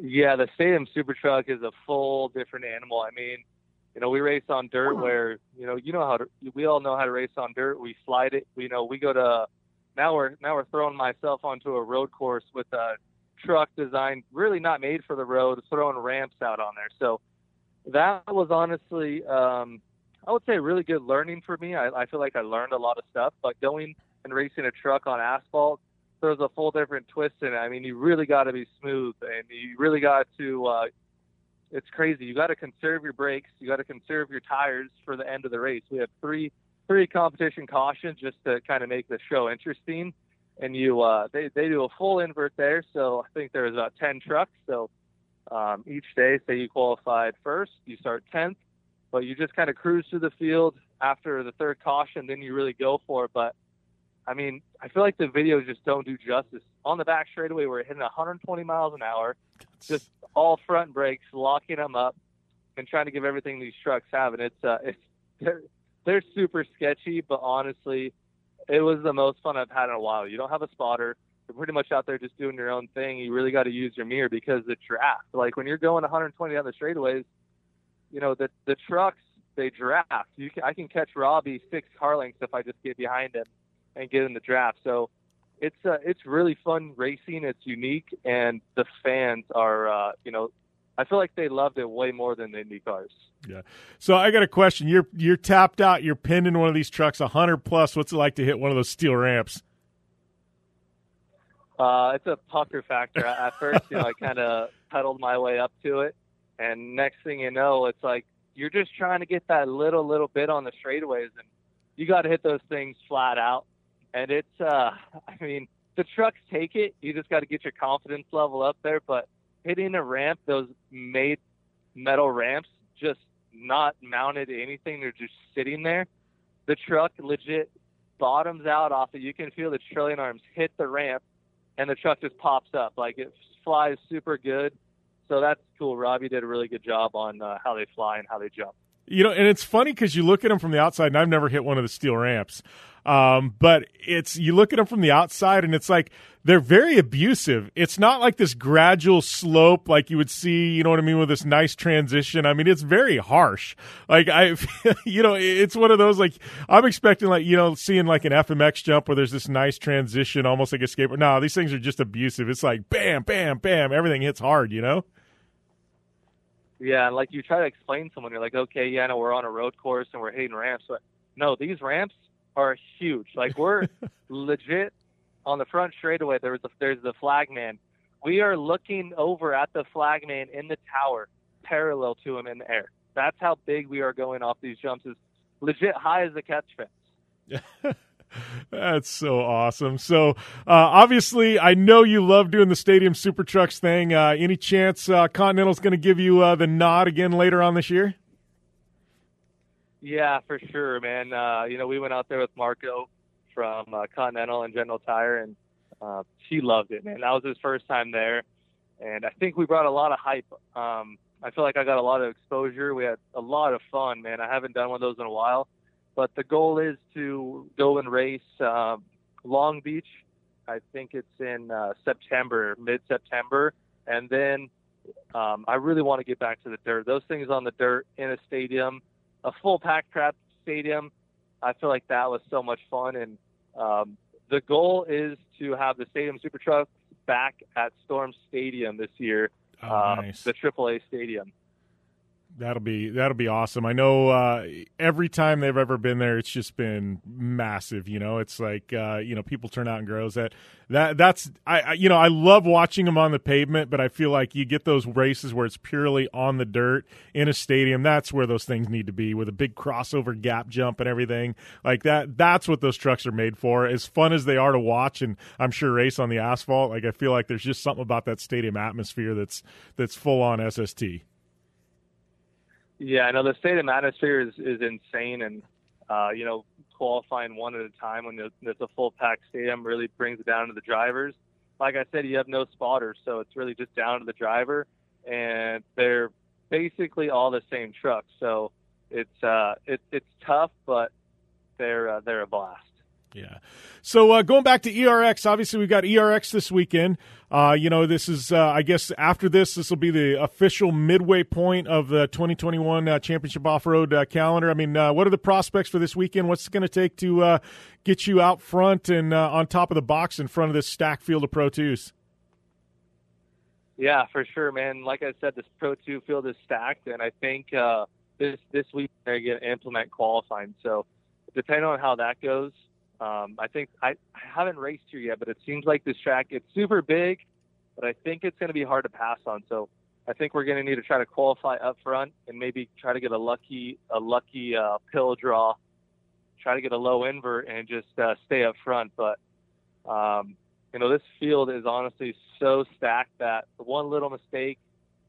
G: Yeah, the Stadium Super Truck is a full different animal. I mean, you know, we race on dirt where, you know, you know how to, we all know how to race on dirt. We slide it. you know we go to, now we're, now we're throwing myself onto a road course with a truck designed really not made for the road, throwing ramps out on there. So that was honestly, um, I would say really good learning for me. I, I feel like I learned a lot of stuff, but going and racing a truck on asphalt, there's a full different twist in it. I mean, you really got to be smooth, and you really got to. Uh, it's crazy. You got to conserve your brakes. You got to conserve your tires for the end of the race. We have three three competition cautions just to kind of make the show interesting. and you uh, they they do a full invert there. So I think there's about ten trucks. So um, each day, say you qualified first, you start tenth, but you just kind of cruise through the field after the third caution, then you really go for it. But I mean, I feel like the videos just don't do justice. On the back straightaway, we're hitting 120 miles an hour, just all front brakes, locking them up, and trying to give everything these trucks have. And it's uh, it's they're they're super sketchy, but honestly, it was the most fun I've had in a while. You don't have a spotter. You're pretty much out there just doing your own thing. You really got to use your mirror because the draft, like when you're going 120 on the straightaways, you know the the trucks they draft. You can, I can catch Robbie six car lengths if I just get behind him and get in the draft. So it's uh, it's really fun racing. It's unique, and the fans are uh, you know I feel like they loved it way more than the Indy cars.
C: Yeah. So I got a question. You're you're tapped out. You're pinned in one of these trucks, hundred plus. What's it like to hit one of those steel ramps?
G: Uh, it's a pucker factor. At first, you know, I kind of pedaled my way up to it, and next thing you know, it's like you're just trying to get that little little bit on the straightaways, and you got to hit those things flat out. And it's, uh, I mean, the trucks take it. You just got to get your confidence level up there. But hitting a ramp, those made metal ramps, just not mounted to anything. They're just sitting there. The truck legit bottoms out off it. You can feel the trailing arms hit the ramp, and the truck just pops up. Like it flies super good. So that's cool. Robbie did a really good job on uh, how they fly and how they jump.
C: You know, and it's funny because you look at them from the outside, and I've never hit one of the steel ramps. Um, but it's you look at them from the outside, and it's like they're very abusive. It's not like this gradual slope like you would see, you know what I mean, with this nice transition. I mean, it's very harsh. Like I, you know, it's one of those like I'm expecting like you know seeing like an FMX jump where there's this nice transition, almost like a skateboard. No, these things are just abusive. It's like bam, bam, bam. Everything hits hard. You know.
G: Yeah, and like you try to explain to someone, you're like, okay, yeah, no, we're on a road course and we're hitting ramps, but no, these ramps are huge. Like we're legit on the front straightaway. There's the there's the flagman. We are looking over at the flagman in the tower, parallel to him in the air. That's how big we are going off these jumps. Is legit high as the catch fence.
C: That's so awesome. So, uh, obviously, I know you love doing the Stadium Super Trucks thing. Uh, any chance uh, Continental's going to give you uh, the nod again later on this year?
G: Yeah, for sure, man. Uh, you know, we went out there with Marco from uh, Continental and General Tire, and he loved it, man. That was his first time there, and I think we brought a lot of hype. Um, I feel like I got a lot of exposure. We had a lot of fun, man. I haven't done one of those in a while but the goal is to go and race uh, Long Beach. I think it's in uh, September, mid-September, and then um, I really want to get back to the dirt. Those things on the dirt in a stadium, a full pack trap stadium. I feel like that was so much fun, and um, the goal is to have the Stadium Super Truck back at Storm Stadium this year,
C: oh,
G: uh,
C: nice.
G: the AAA stadium.
C: That'll be that'll be awesome. I know uh, every time they've ever been there, it's just been massive. You know, it's like uh, you know people turn out and grows. That that that's I, I you know I love watching them on the pavement, but I feel like you get those races where it's purely on the dirt in a stadium. That's where those things need to be with a big crossover gap jump and everything like that. That's what those trucks are made for. As fun as they are to watch, and I'm sure race on the asphalt. Like I feel like there's just something about that stadium atmosphere that's that's full on SST.
G: Yeah, I know the stadium atmosphere is, is insane, and uh, you know, qualifying one at a time when there's a full pack stadium really brings it down to the drivers. Like I said, you have no spotters, so it's really just down to the driver, and they're basically all the same trucks. So it's uh, it, it's tough, but they're uh, they're a blast.
C: Yeah. So uh, going back to ERX, obviously we've got ERX this weekend. Uh, you know, this is, uh, I guess, after this, this will be the official midway point of the 2021 uh, Championship Off Road uh, calendar. I mean, uh, what are the prospects for this weekend? What's it going to take to get you out front and on top of the box in front of this stack field of Pro 2s?
G: Yeah, for sure, man. Like I said, this Pro 2 field is stacked, and I think this this week they're going to implement qualifying. So depending on how that goes, um, I think I, I haven't raced here yet, but it seems like this track it's super big, but I think it's going to be hard to pass on. So I think we're going to need to try to qualify up front and maybe try to get a lucky a lucky uh, pill draw, try to get a low invert and just uh, stay up front. But Um, you know, this field is honestly so stacked that one little mistake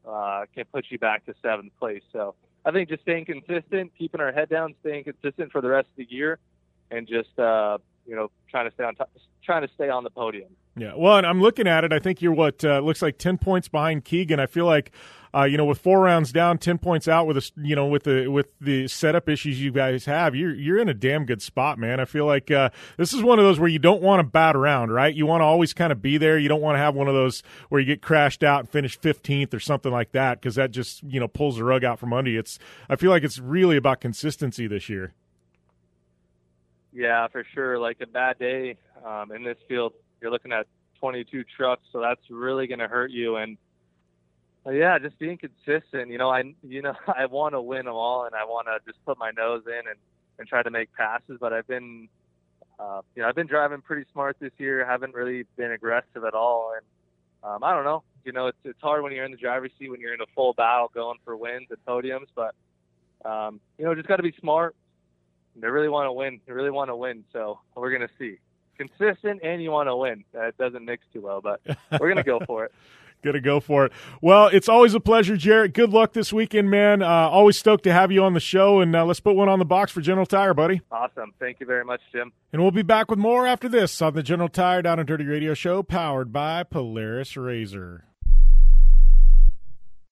G: uh, can put you back to seventh place. So I think just staying consistent, keeping our head down, staying consistent for the rest of the year, and just uh, you know trying to stay on top, trying to stay on the podium.
C: Yeah, well, and I'm looking at it. I think you're what uh, looks like ten points behind Keegan. I feel like, uh, you know, with four rounds down, ten points out, with a, you know, with the with the setup issues you guys have, you're you're in a damn good spot, man. I feel like uh, this is one of those where you don't want to bat around, right? You want to always kind of be there. You don't want to have one of those where you get crashed out and finish 15th or something like that because that just you know pulls the rug out from under you. It's I feel like it's really about consistency this year.
G: Yeah, for sure. Like a bad day um, in this field, you're looking at 22 trucks, so that's really going to hurt you. And uh, yeah, just being consistent. You know, I you know I want to win them all, and I want to just put my nose in and and try to make passes. But I've been, uh, you know, I've been driving pretty smart this year. Haven't really been aggressive at all, and um, I don't know. You know, it's it's hard when you're in the driver's seat when you're in a full battle going for wins and podiums, but um, you know, just got to be smart. They really want to win. They really want to win. So we're gonna see consistent and you want to win. That doesn't mix too well, but we're going to go for it.
C: Gonna go for it. Well, it's always a pleasure, Jerett. Good luck this weekend, man. Uh, always stoked to have you on the show, and uh, let's put one on the box for General Tire, buddy.
G: Awesome. Thank you very much, Jim.
C: And we'll be back with more after this on the General Tire Down and Dirty Radio Show, powered by Polaris RZR.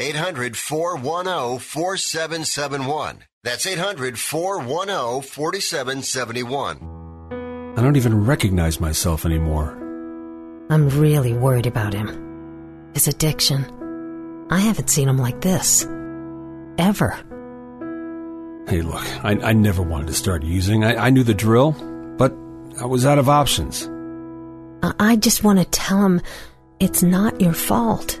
A: 800 410 4771. That's 800 410 4771.
H: I don't even recognize myself anymore.
I: I'm really worried about him. His addiction. I haven't seen him like this. Ever.
H: Hey, look, I, I never wanted to start using. I, I knew the drill, but I was out of options.
I: I, I just want to tell him it's not your fault.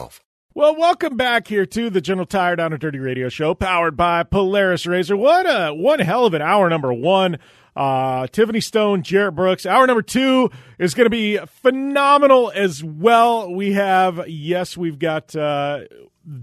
C: Well, welcome back here to the General Tire Down and Dirty Radio Show, powered by Polaris RZR. What a one hell of an hour number one. Uh, Tiffany Stone, Jerett Brooks. Hour number two is going to be phenomenal as well. We have, yes, we've got uh,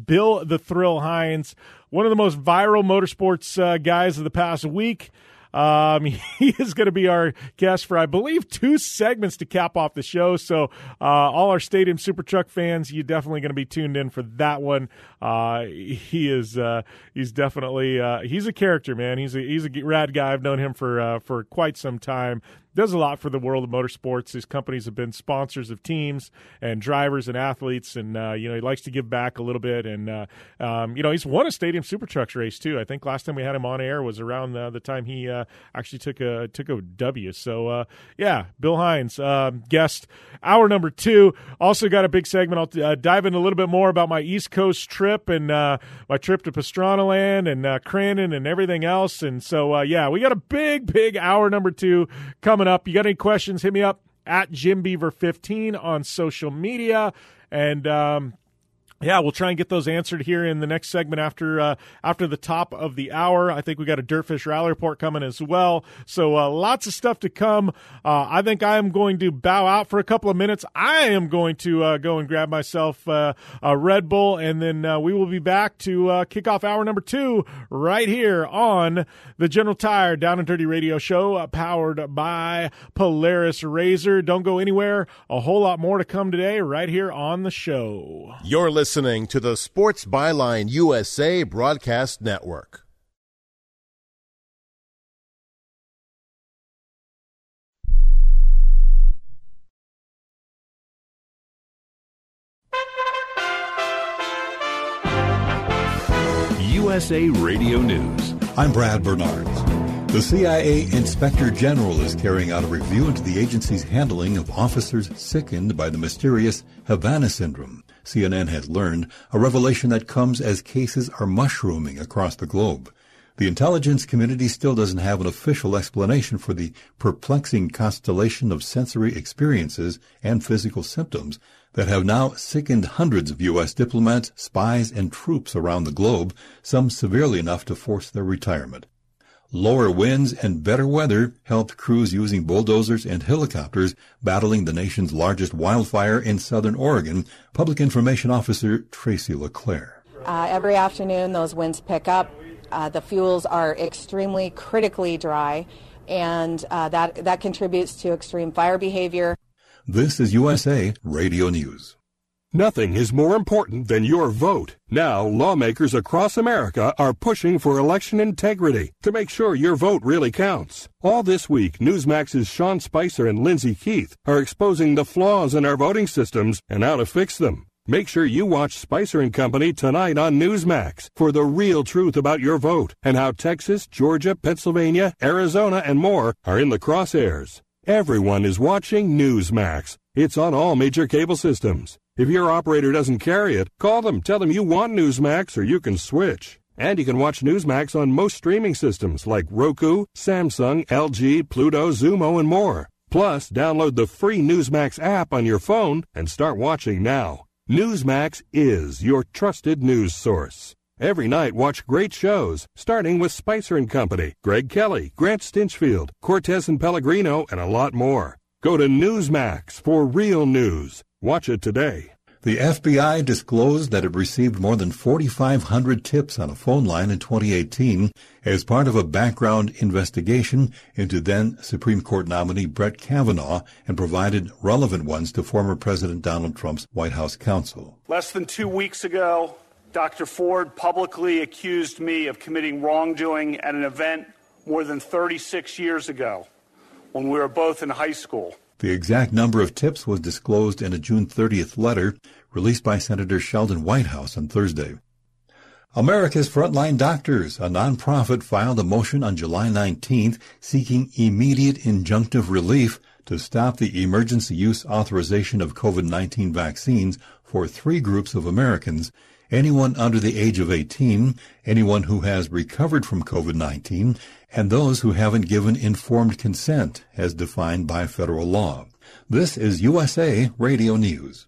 C: Bill the Thrill Hynes, one of the most viral motorsports uh, guys of the past week. Um, he is going to be our guest for, I believe, two segments to cap off the show. So, uh, all our Stadium Super Truck fans, you're definitely going to be tuned in for that one. Uh, he is, uh, he's definitely, uh, he's a character, man. He's a, he's a rad guy. I've known him for, uh, for quite some time does a lot for the world of motorsports. His companies have been sponsors of teams and drivers and athletes, and uh, you know he likes to give back a little bit. And uh, um, you know he's won a Stadium Super Trucks race too. I think last time we had him on air was around the, the time he uh, actually took a took a W. So uh, yeah, Bill Hynes, um, guest hour number two. Also got a big segment. I'll uh, dive in a little bit more about my East Coast trip and uh, my trip to Pastrana Land and Crandon and everything else. And so yeah, we got a big big hour number two coming up. You got any questions? Hit me up at Jim Beaver 15 on social media. And um, yeah, we'll try and get those answered here in the next segment after uh, after the top of the hour. I think we got a Dirtfish Rally report coming as well. So uh, lots of stuff to come. Uh, I think I am going to bow out for a couple of minutes. I am going to uh, go and grab myself uh, a Red Bull, and then uh, we will be back to kick off hour number two right here on the General Tire Down and Dirty Radio Show, powered by Polaris RZR. Don't go anywhere. A whole lot more to come today, right here on the show.
J: You're listening listening to the Sports Byline USA Broadcast Network.
K: USA Radio News.
L: I'm Brad Bernard. The CIA Inspector General is carrying out a review into the agency's handling of officers sickened by the mysterious Havana syndrome. CNN has learned, a revelation that comes as cases are mushrooming across the globe. The intelligence community still doesn't have an official explanation for the perplexing constellation of sensory experiences and physical symptoms that have now sickened hundreds of U.S. diplomats, spies, and troops around the globe, some severely enough to force their retirement. Lower winds and better weather helped crews using bulldozers and helicopters battling the nation's largest wildfire in southern Oregon, Public Information Officer Tracy LeClaire.
M: Uh, every afternoon, those winds pick up. Uh, the fuels are extremely critically dry, and uh, that, that contributes to extreme fire behavior.
L: This is USA Radio News.
K: Nothing is more important than your vote. Now, lawmakers across America are pushing for election integrity to make sure your vote really counts. All this week, Newsmax's Sean Spicer and Lindsay Keith are exposing the flaws in our voting systems and how to fix them. Make sure you watch Spicer and Company tonight on Newsmax for the real truth about your vote and how Texas, Georgia, Pennsylvania, Arizona, and more are in the crosshairs. Everyone is watching Newsmax. It's on all major cable systems. If your operator doesn't carry it, call them, tell them you want Newsmax, or you can switch. And you can watch Newsmax on most streaming systems like Roku, Samsung, LG, Pluto, Xumo, and more. Plus, download the free Newsmax app on your phone and start watching now. Newsmax is your trusted news source. Every night, watch great shows, starting with Spicer and Company, Greg Kelly, Grant Stinchfield, Cortez and Pellegrino, and a lot more. Go to Newsmax for real news. Watch it today.
L: The FBI disclosed that it received more than 4,500 tips on a phone line in 2018 as part of a background investigation into then Supreme Court nominee Brett Kavanaugh and provided relevant ones to former President Donald Trump's White House counsel.
N: Less than two weeks ago, Dr. Ford publicly accused me of committing wrongdoing at an event more than 36 years ago when we were both in high school.
L: The exact number of tips was disclosed in a June 30th letter released by Senator Sheldon Whitehouse on Thursday. America's Frontline Doctors, a nonprofit, filed a motion on July 19th seeking immediate injunctive relief to stop the emergency use authorization of COVID-19 vaccines for three groups of Americans anyone under the age of 18, anyone who has recovered from COVID-19, and those who haven't given informed consent as defined by federal law. This is USA Radio News.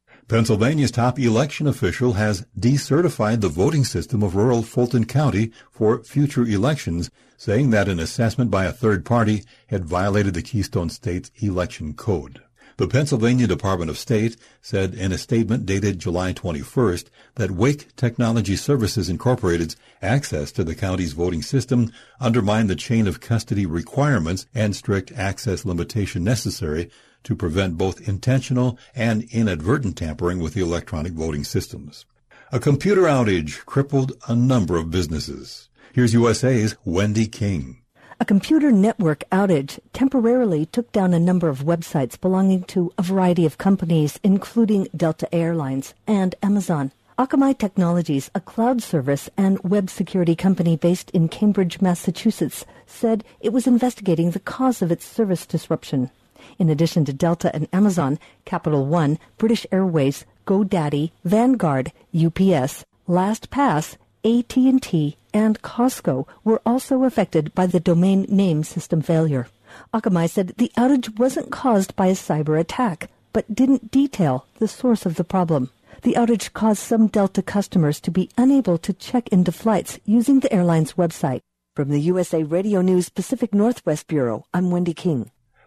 L: Pennsylvania's top election official has decertified the voting system of rural Fulton County for future elections, saying that an assessment by a third party had violated the Keystone State's election code. The Pennsylvania Department of State said in a statement dated July 21st that Wake Technology Services Incorporated's access to the county's voting system undermined the chain of custody requirements and strict access limitation necessary to prevent both intentional and inadvertent tampering with the electronic voting systems. A computer outage crippled a number of businesses. Here's USA's Wendy King.
O: A computer network outage temporarily took down a number of websites belonging to a variety of companies, including Delta Airlines and Amazon. Akamai Technologies, a cloud service and web security company based in Cambridge, Massachusetts, said it was investigating the cause of its service disruption. In addition to Delta and Amazon, Capital One, British Airways, GoDaddy, Vanguard, UPS, LastPass, AT&T, and Costco were also affected by the domain name system failure. Akamai said the outage wasn't caused by a cyber attack, but didn't detail the source of the problem. The outage caused some Delta customers to be unable to check into flights using the airline's website. From the USA Radio News Pacific Northwest Bureau, I'm Wendy King.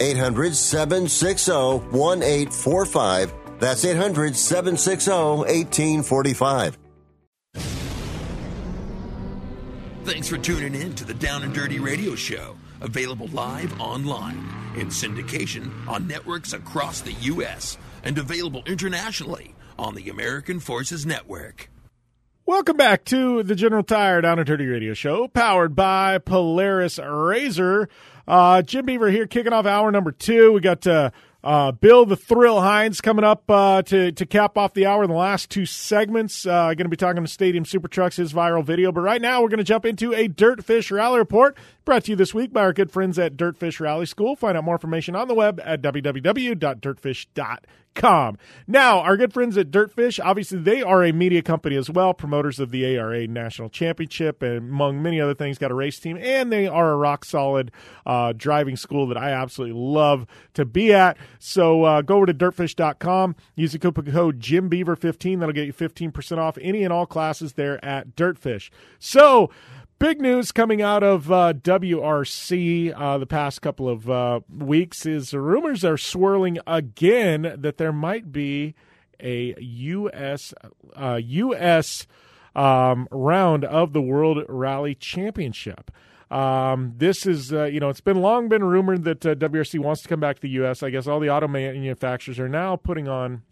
A: 800 760 1845. That's 800 760 1845.
E: Thanks for tuning in to the Down and Dirty Radio Show, available live online in syndication on networks across the U.S. and available internationally on the American Forces Network.
C: Welcome back to the General Tire Down and Dirty Radio Show, powered by Polaris RZR. Uh, Jim Beaver here, kicking off hour number two. We got uh, uh, Bill the Thrill Hynes coming up uh, to to cap off the hour in the last two segments. Uh, going to be talking to Stadium Super Trucks, his viral video. But right now, we're going to jump into a Dirtfish Rally Report brought to you this week by our good friends at Dirtfish Rally School. Find out more information on the web at www.dirtfish.com. Now, our good friends at Dirtfish, obviously, they are a media company as well, promoters of the ARA National Championship, and among many other things, got a race team, and they are a rock solid uh, driving school that I absolutely love to be at. So uh, go over to dirtfish.com, use the coupon code JimBeaver15. That'll get you 15% off any and all classes there at Dirtfish. So, Big news coming out of uh, WRC uh, the past couple of uh, weeks is rumors are swirling again that there might be a U.S. U.S. Uh, um, round of the World Rally Championship. Um, this is, uh, you know, it's been long been rumored that uh, WRC wants to come back to the U.S. I guess all the auto manufacturers are now putting on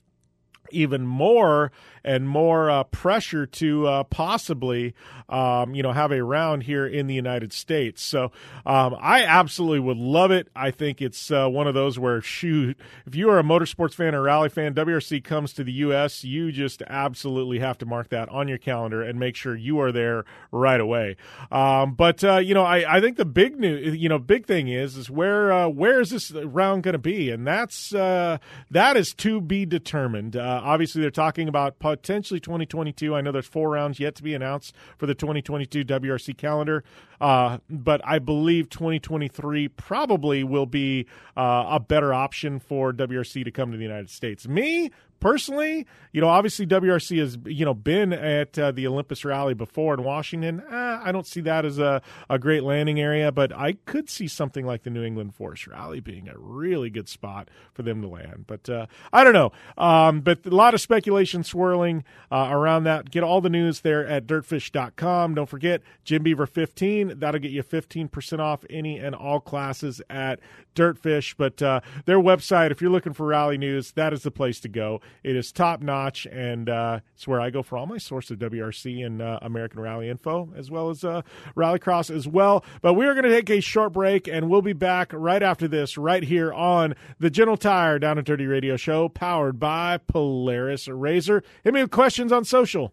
C: even more and more uh, pressure to uh, possibly, um, you know, have a round here in the United States. So um, I absolutely would love it. I think it's uh, one of those where, shoot, if you are a motorsports fan or rally fan, WRC comes to the U.S., you just absolutely have to mark that on your calendar and make sure you are there right away. Um, but uh, you know, I, I think the big new, you know, big thing is is where uh, where is this round going to be, and that's uh, that is to be determined. Uh, obviously, they're talking about potentially 2022. I know there's four rounds yet to be announced for the 2022 WRC calendar, uh, but I believe 2023 probably will be uh, a better option for WRC to come to the United States. Me, personally, you know, obviously WRC has you know been at uh, the Olympus Rally before in Washington. Eh, I don't see that as a, a great landing area, but I could see something like the New England Forest Rally being a really good spot for them to land. But uh, I don't know. Um, but a lot of speculation swirling uh, around that. Get all the news there at dirtfish.com. Don't forget Jim Beaver 15. That'll get you 15% off any and all classes at Dirtfish. But uh, their website, if you're looking for rally news, that is the place to go. It is top notch, and uh, it's where I go for all my source of WRC and uh, American Rally info, as well as uh, Rallycross as well. But we are going to take a short break, and we'll be back right after this, right here on the General Tire Down and Dirty Radio Show, powered by Polaris RZR. Hit me with questions on social.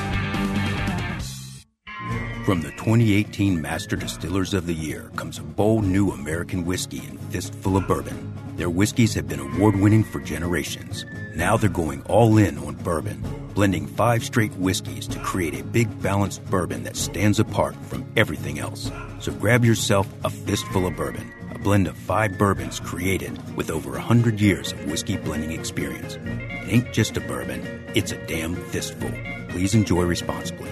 D: From the 2018 Master Distillers of the Year comes a bold new American whiskey and fistful of bourbon. Their whiskeys have been award winning for generations. Now they're going all in on bourbon, blending five straight whiskeys to create a big balanced bourbon that stands apart from everything else. So grab yourself a fistful of bourbon, a blend of five bourbons created with over 100 years of whiskey blending experience. It ain't just a bourbon, it's a damn fistful. Please enjoy responsibly.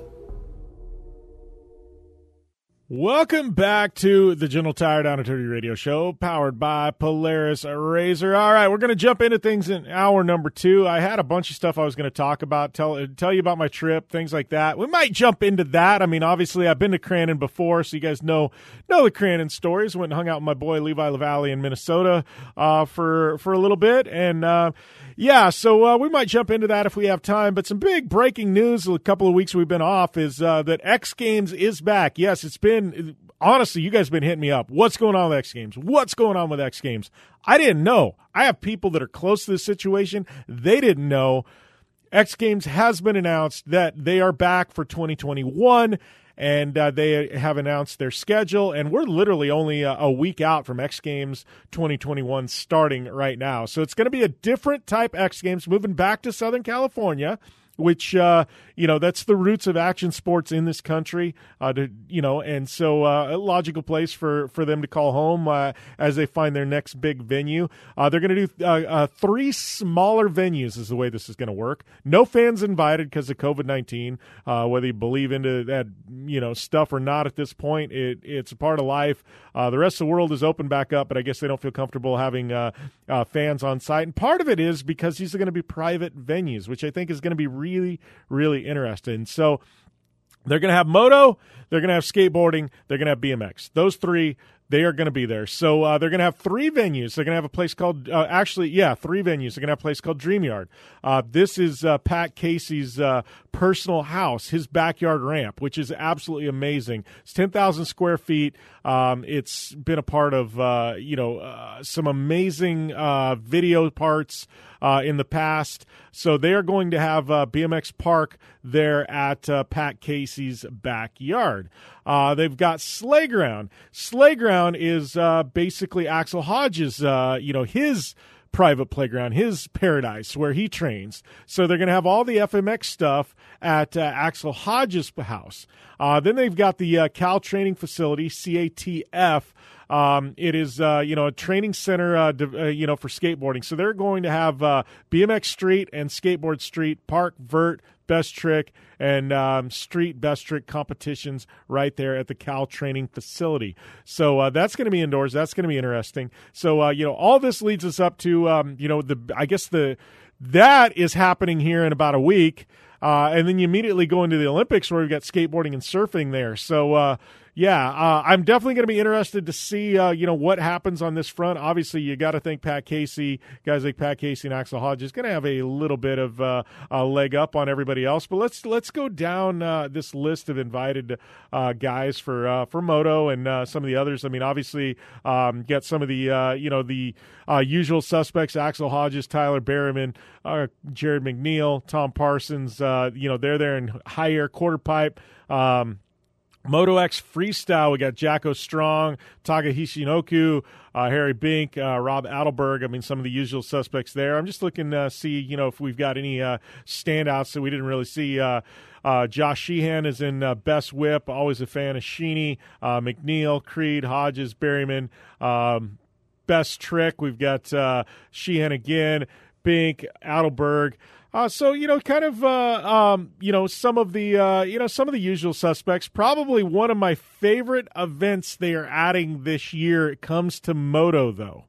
C: Welcome back to the General Tire and Dirty Radio Show, powered by Polaris RZR. All right, we're going to jump into things in hour number two. I had a bunch of stuff I was going to talk about, tell tell you about my trip, things like that. We might jump into that. I mean, obviously, I've been to Crandon before, so you guys know know the Crandon stories. Went and hung out with my boy Levi LaVallee in Minnesota uh, for for a little bit, and. Uh, yeah, so uh, we might jump into that if we have time. But some big breaking news a couple of weeks we've been off is uh, that X Games is back. Yes, it's been, honestly, you guys have been hitting me up. What's going on with X Games? What's going on with X Games? I didn't know. I have people that are close to this situation. They didn't know. X Games has been announced that they are back for 2021 and uh, they have announced their schedule. And we're literally only a, a, week out from X Games 2021 starting right now. So it's going to be a different type X Games moving back to Southern California which uh, you know that's the roots of action sports in this country. Uh, to, you know, and so uh, a logical place for for them to call home uh, as they find their next big venue. Uh, they're going to do uh, three smaller venues. Is the way this is going to work. No fans invited because of COVID nineteen. whether you believe into that you know stuff or not at this point, it it's a part of life. the rest of the world is open back up, but I guess they don't feel comfortable having fans on site. And part of it is because these are going to be private venues, which I think is going to be really, really interesting. So they're going to have moto, they're going to have skateboarding, they're going to have BMX. Those three they are going to be there. So uh, they're going to have three venues. They're going to have a place called, uh, actually, yeah, three venues. They're going to have a place called Dream Yard. Uh, this is uh, Pat Casey's uh, personal house, his backyard ramp, which is absolutely amazing. It's 10,000 square feet. Um, it's been a part of, uh, you know, some amazing video parts. In the past. So they are going to have BMX Park there at Pat Casey's backyard. Uh, they've got Slayground. Slayground is uh, basically Axell Hodges, uh, you know, his private playground, his paradise where he trains. So they're going to have all the FMX stuff at uh, Axell Hodges' house. Uh, then they've got the uh, Cal Training Facility, CATF. Um, it is uh, you know a training center uh, uh, you know for skateboarding. So they're going to have BMX Street and Skateboard Street, Park, Vert, Best Trick, and um, Street Best Trick competitions right there at the Cal Training Facility. So uh, that's going to be indoors. That's going to be interesting. So uh, you know, all this leads us up to um, you know the I guess the that is happening here in about a week. Uh, and then you immediately go into the Olympics where we've got skateboarding and surfing there. So, uh, yeah, uh, I'm definitely going to be interested to see uh, you know what happens on this front. Obviously, you got to think Pat Casey, guys like Pat Casey and Axell Hodge is going to have a little bit of uh, a leg up on everybody else. But let's let's go down uh, this list of invited uh, guys for uh, for Moto and some of the others. I mean, obviously, um, get some of the you know the usual suspects: Axell Hodges, Tyler Bereman, Jarryd McNeil, Tom Parsons. you know, they're there in high air quarter pipe. Um, Moto X Freestyle, we got Jacko Strong, Taka Higashino, uh, Harry Bink, uh, Rob Adelberg. I mean, some of the usual suspects there. I'm just looking to see, you know, if we've got any uh, standouts that we didn't really see. Uh, uh, Josh Sheehan is in uh, Best Whip. Always a fan of Sheeny. McNeil, Creed, Hodges, Bereman. Um, Best Trick. We've got Sheehan again, Bink, Adelberg. Uh, so you know, kind of, uh, um, you know, some of the, uh, you know, some of the usual suspects. Probably one of my favorite events they are adding this year it comes to moto, though.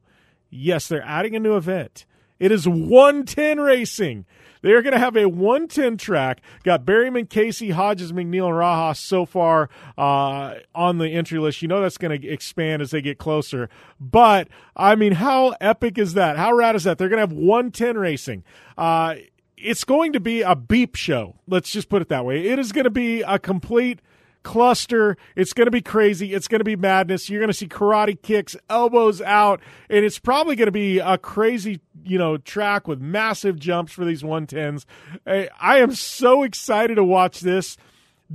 C: Yes, they're adding a new event. It is 110 racing. They're going to have a 110 track. Got Bereman, Casey, Hodges, McNeil, and Rajas so far uh, on the entry list. You know that's going to expand as they get closer. But, I mean, how epic is that? How rad is that? They're going to have 110 racing. Uh, it's going to be a beep show. Let's just put it that way. It is going to be a complete cluster. It's going to be crazy. It's going to be madness. You're going to see karate kicks, elbows out, and it's probably going to be a crazy, you know, track with massive jumps for these 110s. I am so excited to watch this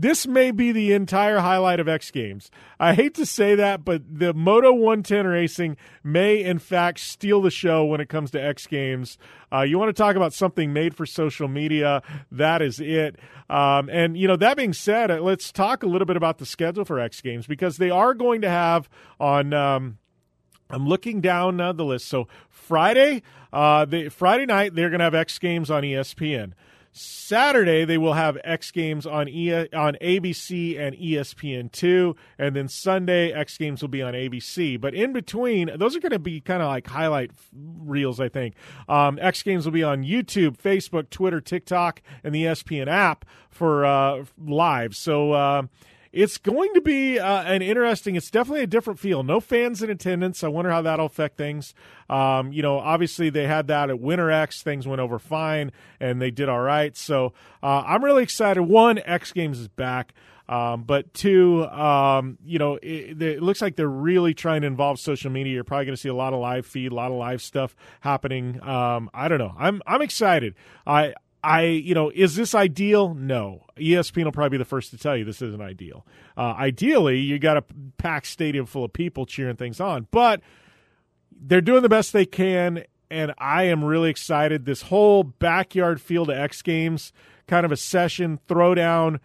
C: this may be the entire highlight of X Games. I hate to say that, but the Moto 110 racing may, in fact, steal the show when it comes to X Games. Uh, you want to talk about something made for social media? That is it. Um, and, you know, that being said, uh, let's talk a little bit about the schedule for X Games because they are going to have on. Um, I'm looking down uh, the list. So Friday, uh, the Friday night, they're going to have X Games on ESPN. Saturday they will have X Games on e- on ABC and ESPN2 and then Sunday X Games will be on ABC. But in between, those are going to be kind of like highlight reels, I think. Um, X Games will be on YouTube, Facebook, Twitter, TikTok, and the ESPN app for uh, live. So. Uh, it's going to be uh, an interesting. It's definitely a different feel. No fans in attendance. I wonder how that'll affect things. Um, you know, obviously they had that at Winter X. Things went over fine, and they did all right. So uh, I'm really excited. One, X Games is back. Um, but two, um, you know, it, it, looks like they're really trying to involve social media. You're probably going to see a lot of live feed, a lot of live stuff happening. Um, I don't know. I'm I'm excited. I I, you know, is this ideal? No. ESPN will probably be the first to tell you this isn't ideal. Uh, ideally, you got a packed stadium full of people cheering things on, but they're doing the best they can, and I am really excited. This whole backyard field of X Games kind of a session throwdown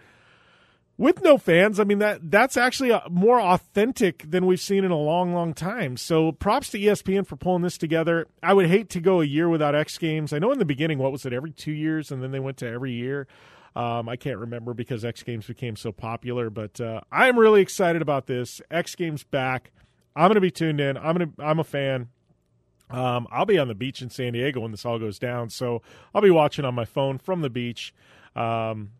C: with no fans. I mean that that's actually a, more authentic than we've seen in a long, long time. So props to ESPN for pulling this together. I would hate to go a year without X Games. I know in the beginning, what was it, every two years, and then they went to every year. Um, I can't remember because X Games became so popular, but uh, I'm really excited about this. X Games back. I'm going to be tuned in. I'm going to. I'm a fan. Um, I'll be on the beach in San Diego when this all goes down, so I'll be watching on my phone from the beach. Um,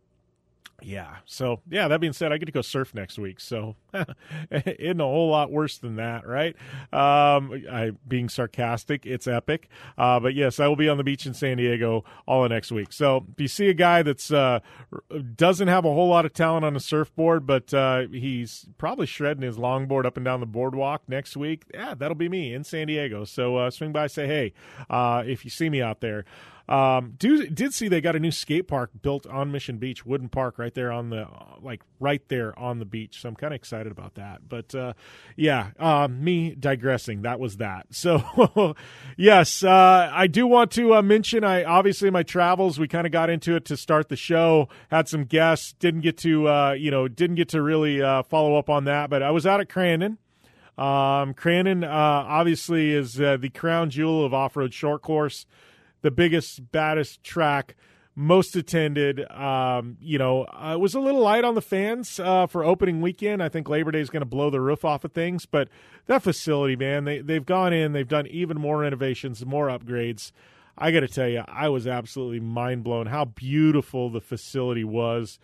C: yeah. So, yeah, that being said, I get to go surf next week. So, isn't a whole lot worse than that, right? Um, I being sarcastic, it's epic. Uh, but yes, I will be on the beach in San Diego all of next week. So, if you see a guy that's uh, doesn't have a whole lot of talent on a surfboard, but uh, he's probably shredding his longboard up and down the boardwalk next week, yeah, that'll be me in San Diego. So, uh, swing by, say hey uh, if you see me out there. Um, do did see they got a new skate park built on Mission Beach, wooden park right there on the like right there on the beach. So I'm kind of excited about that. But uh, yeah, uh, me digressing. That was that. So yes, uh, I do want to uh, mention. I obviously my travels. We kind of got into it to start the show. Had some guests. Didn't get to uh, you know didn't get to really uh, follow up on that. But I was out at Crandon. Um, Crandon obviously is the crown jewel of off road short course the biggest, baddest track, most attended. Um, you know, uh, it was a little light on the fans uh, for opening weekend. I think Labor Day is going to blow the roof off of things, but that facility, man, they they've gone in, they've done even more renovations, more upgrades. I got to tell you, I was absolutely mind blown how beautiful the facility was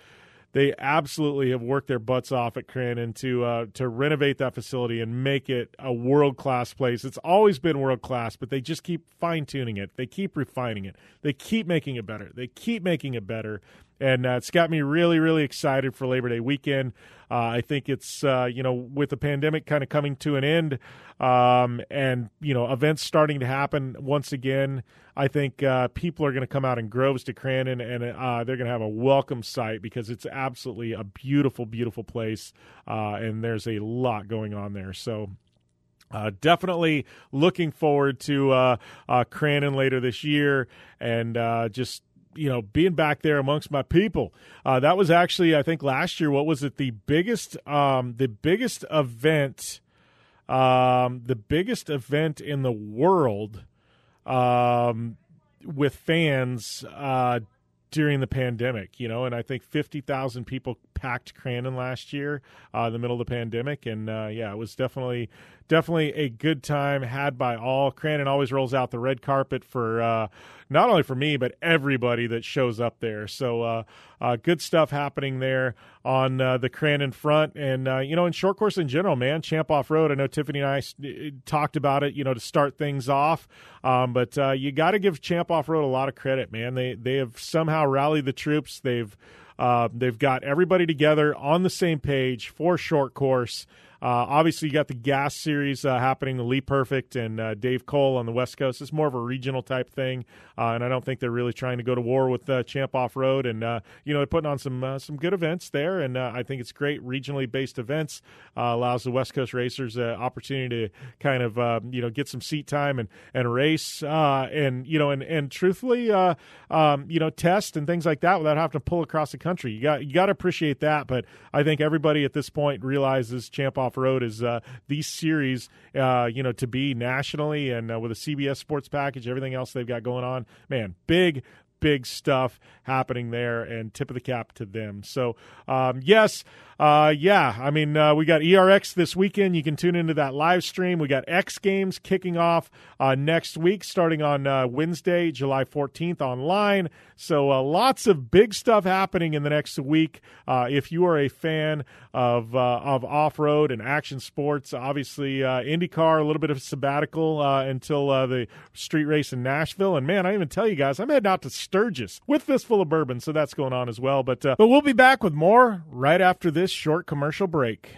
C: they absolutely have worked their butts off at Crandon to uh, to renovate that facility and make it a world class place. It's always been world class, but they just keep fine tuning it. They keep refining it. They keep making it better. They keep making it better and uh, it's got me really, really excited for Labor Day weekend. Uh, I think it's uh, you know with the pandemic kind of coming to an end, um, and you know events starting to happen once again. I think uh, people are going to come out in groves to Crandon, and uh, they're going to have a welcome sight because it's absolutely a beautiful, beautiful place, uh, and there's a lot going on there. So. Uh, definitely looking forward to uh, uh, Crandon later this year, and just you know, being back there amongst my people. Uh, that was actually, I think, last year. What was it? The biggest, um, the biggest event, um, the biggest event in the world, um, with fans uh, during the pandemic. You know, and I think fifty thousand people packed Crandon last year uh, in the middle of the pandemic, and uh, yeah, it was definitely definitely a good time had by all. Crandon always rolls out the red carpet for uh, not only for me but everybody that shows up there. So uh, uh, good stuff happening there on uh, the Crandon front, and uh, you know in short course in general, man. Champ Off Road. I know Tiffany and I uh, talked about it, you know, to start things off, um, but you got to give Champ Off Road a lot of credit, man. They they have somehow rallied the troops. They've uh, they've got everybody together on the same page for short course. Uh, obviously, you got the gas series uh, happening, the Lee Perfect and uh, Dave Cole on the West Coast. It's more of a regional type thing, uh, and I don't think they're really trying to go to war with uh, Champ Off Road. And uh, you know, they're putting on some some good events there, and I think it's great regionally based events. allows the West Coast racers an opportunity to kind of you know get some seat time and and race, and you know, and and truthfully, um, you know, test and things like that without having to pull across the country. You got you got to appreciate that, but I think everybody at this point realizes Champ Off off road is uh, these series, uh, you know, to be nationally and uh, with a CBS sports package, everything else they've got going on. Man, big, big stuff happening there, and tip of the cap to them. So, um, yes, uh, yeah, I mean, uh, we got ERX this weekend. You can tune into that live stream. We got X Games kicking off uh, next week, starting on uh, Wednesday, July 14th, online. So, uh, lots of big stuff happening in the next week. Uh, if you are a fan of of off road and action sports, obviously IndyCar, a little bit of sabbatical until the street race in Nashville. And man, I even tell you guys, I'm heading out to Sturgis with Fistful of Bourbon, so that's going on as well. But but we'll be back with more right after this short commercial break.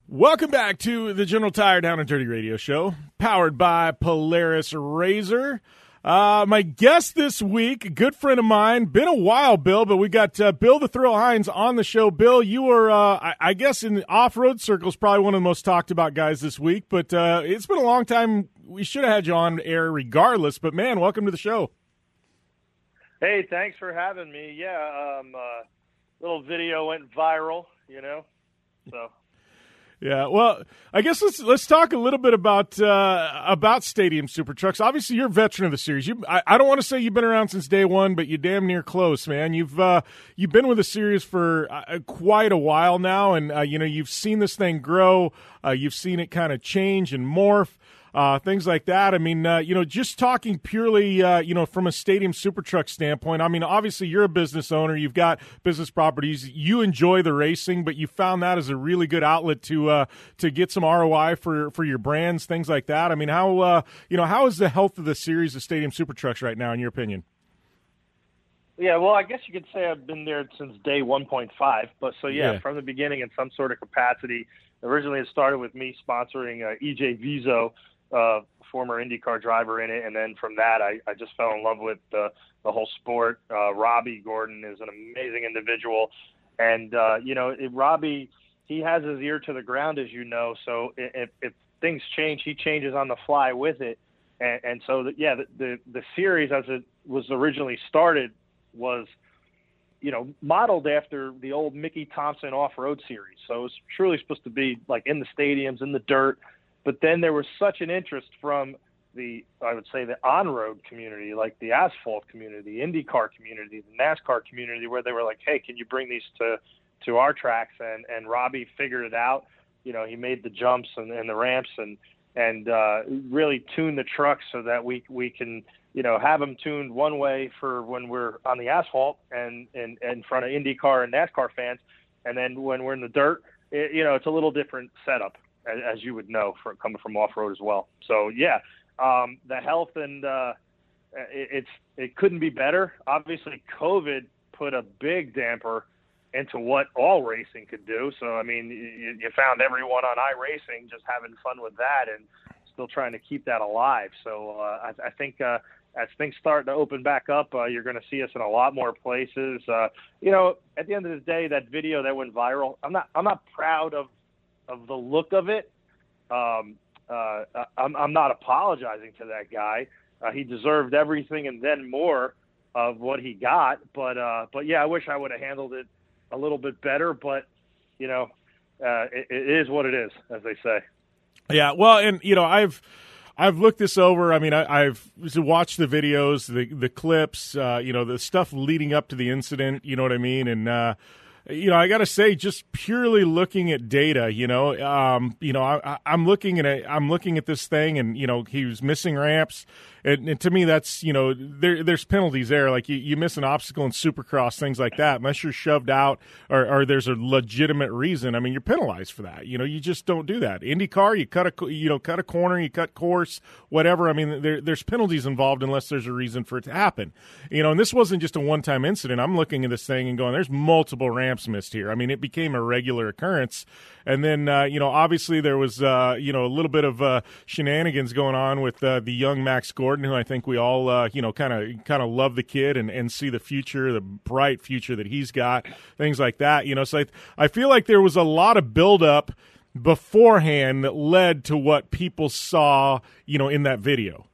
C: Welcome back to the General Tire Down and Dirty Radio Show, powered by Polaris RZR. Uh, my guest this week, a good friend of mine, been a while, Bill, but we got uh, Bill the Thrill Hynes on the show. Bill, you were, uh, I, I, guess, in off road circles, probably one of the most talked about guys this week, but uh, it's been a long time. We should have had you on air regardless, but man, welcome to the show.
P: Hey, thanks for having me. Yeah, um, uh, little video went viral, you know, so
C: yeah, well, I guess let's let's talk a little bit about uh, about Stadium Super Trucks. Obviously, you're a veteran of the series. You, I, I don't want to say you've been around since day one, but you damn near close, man. You've uh, you've been with the series for uh, quite a while now, and uh, you know you've seen this thing grow. Uh, you've seen it kind of change and morph uh, things like that. I mean, uh, you know, just talking purely, uh, you know, from a stadium super truck standpoint. I mean, obviously, you're a business owner. You've got business properties. You enjoy the racing, but you found that as a really good outlet to uh, to get some ROI for for your brands, things like that. I mean, how uh, you know, how is the health of the series of stadium super trucks right now, in your opinion?
P: Yeah, well, I guess you could say I've been there since day 1.5. But so yeah,
C: Yeah.
P: from the beginning in some sort of capacity. Originally, it started with me sponsoring uh, EJ Viso, uh, former IndyCar driver in it, and then from that, I, I just fell in love with the the whole sport. Uh, Robby Gordon is an amazing individual, and uh, you know, it, Robby he has his ear to the ground, as you know. So if, if things change, he changes on the fly with it. And, and so, the, yeah, the, the the series as it was originally started was, you know, modeled after the old Mickey Thompson off-road series. So it was truly supposed to be like in the stadiums, in the dirt. But then there was such an interest from the, I would say, the on-road community, like the asphalt community, the IndyCar community, the NASCAR community, where they were like, "Hey, can you bring these to to our tracks?" And and Robby figured it out. you know he made the jumps and, and the ramps and and uh, really tune the truck so that we we can you know have them tuned one way for when we're on the asphalt and and, and in front of IndyCar and NASCAR fans, and then when we're in the dirt, it, you know it's a little different setup as, as you would know for coming from off road as well. So yeah, um, the health and uh, it, it's it couldn't be better. Obviously, COVID put a big damper into what all racing could do. So I mean, you, you found everyone on iRacing just having fun with that and still trying to keep that alive. So uh, I, I think uh, as things start to open back up, uh, you're going to see us in a lot more places. Uh, you know, at the end of the day, that video that went viral, I'm not I'm not proud of of the look of it. Um, uh, I'm, I'm not apologizing to that guy. Uh, he deserved everything and then more of what he got. But uh, but yeah, I wish I would have handled it a little bit better. But you know, uh, it, it is what it is, as they say.
C: Yeah, well, and you know, I've I've looked this over. I mean, I, have watched the videos, the the clips, uh, you know, the stuff leading up to the incident. You know what I mean? And uh, you know, I got to say, just purely looking at data, you know, um, you know, I, am looking at a, I'm looking at this thing, and you know, he was missing ramps, and, and to me, that's you know, there, there's penalties there. Like you, you miss an obstacle in Supercross, things like that, unless you're shoved out or, or there's a legitimate reason. I mean, you're penalized for that. You know, you just don't do that. IndyCar, you cut a, you know, cut a corner, you cut course, whatever. I mean, there, there's penalties involved unless there's a reason for it to happen. You know, and this wasn't just a one-time incident. I'm looking at this thing and going, there's multiple ramps missed here. I mean, it became a regular occurrence. And then, uh, you know, obviously there was, uh, you know, a little bit of uh, shenanigans going on with uh, the young Max Gordon, who I think we all, uh, you know, kind of kind of love the kid and, and see the future, the bright future that he's got, things like that. You know, so I, I feel like there was a lot of buildup beforehand that led to what people saw, you know, in that video.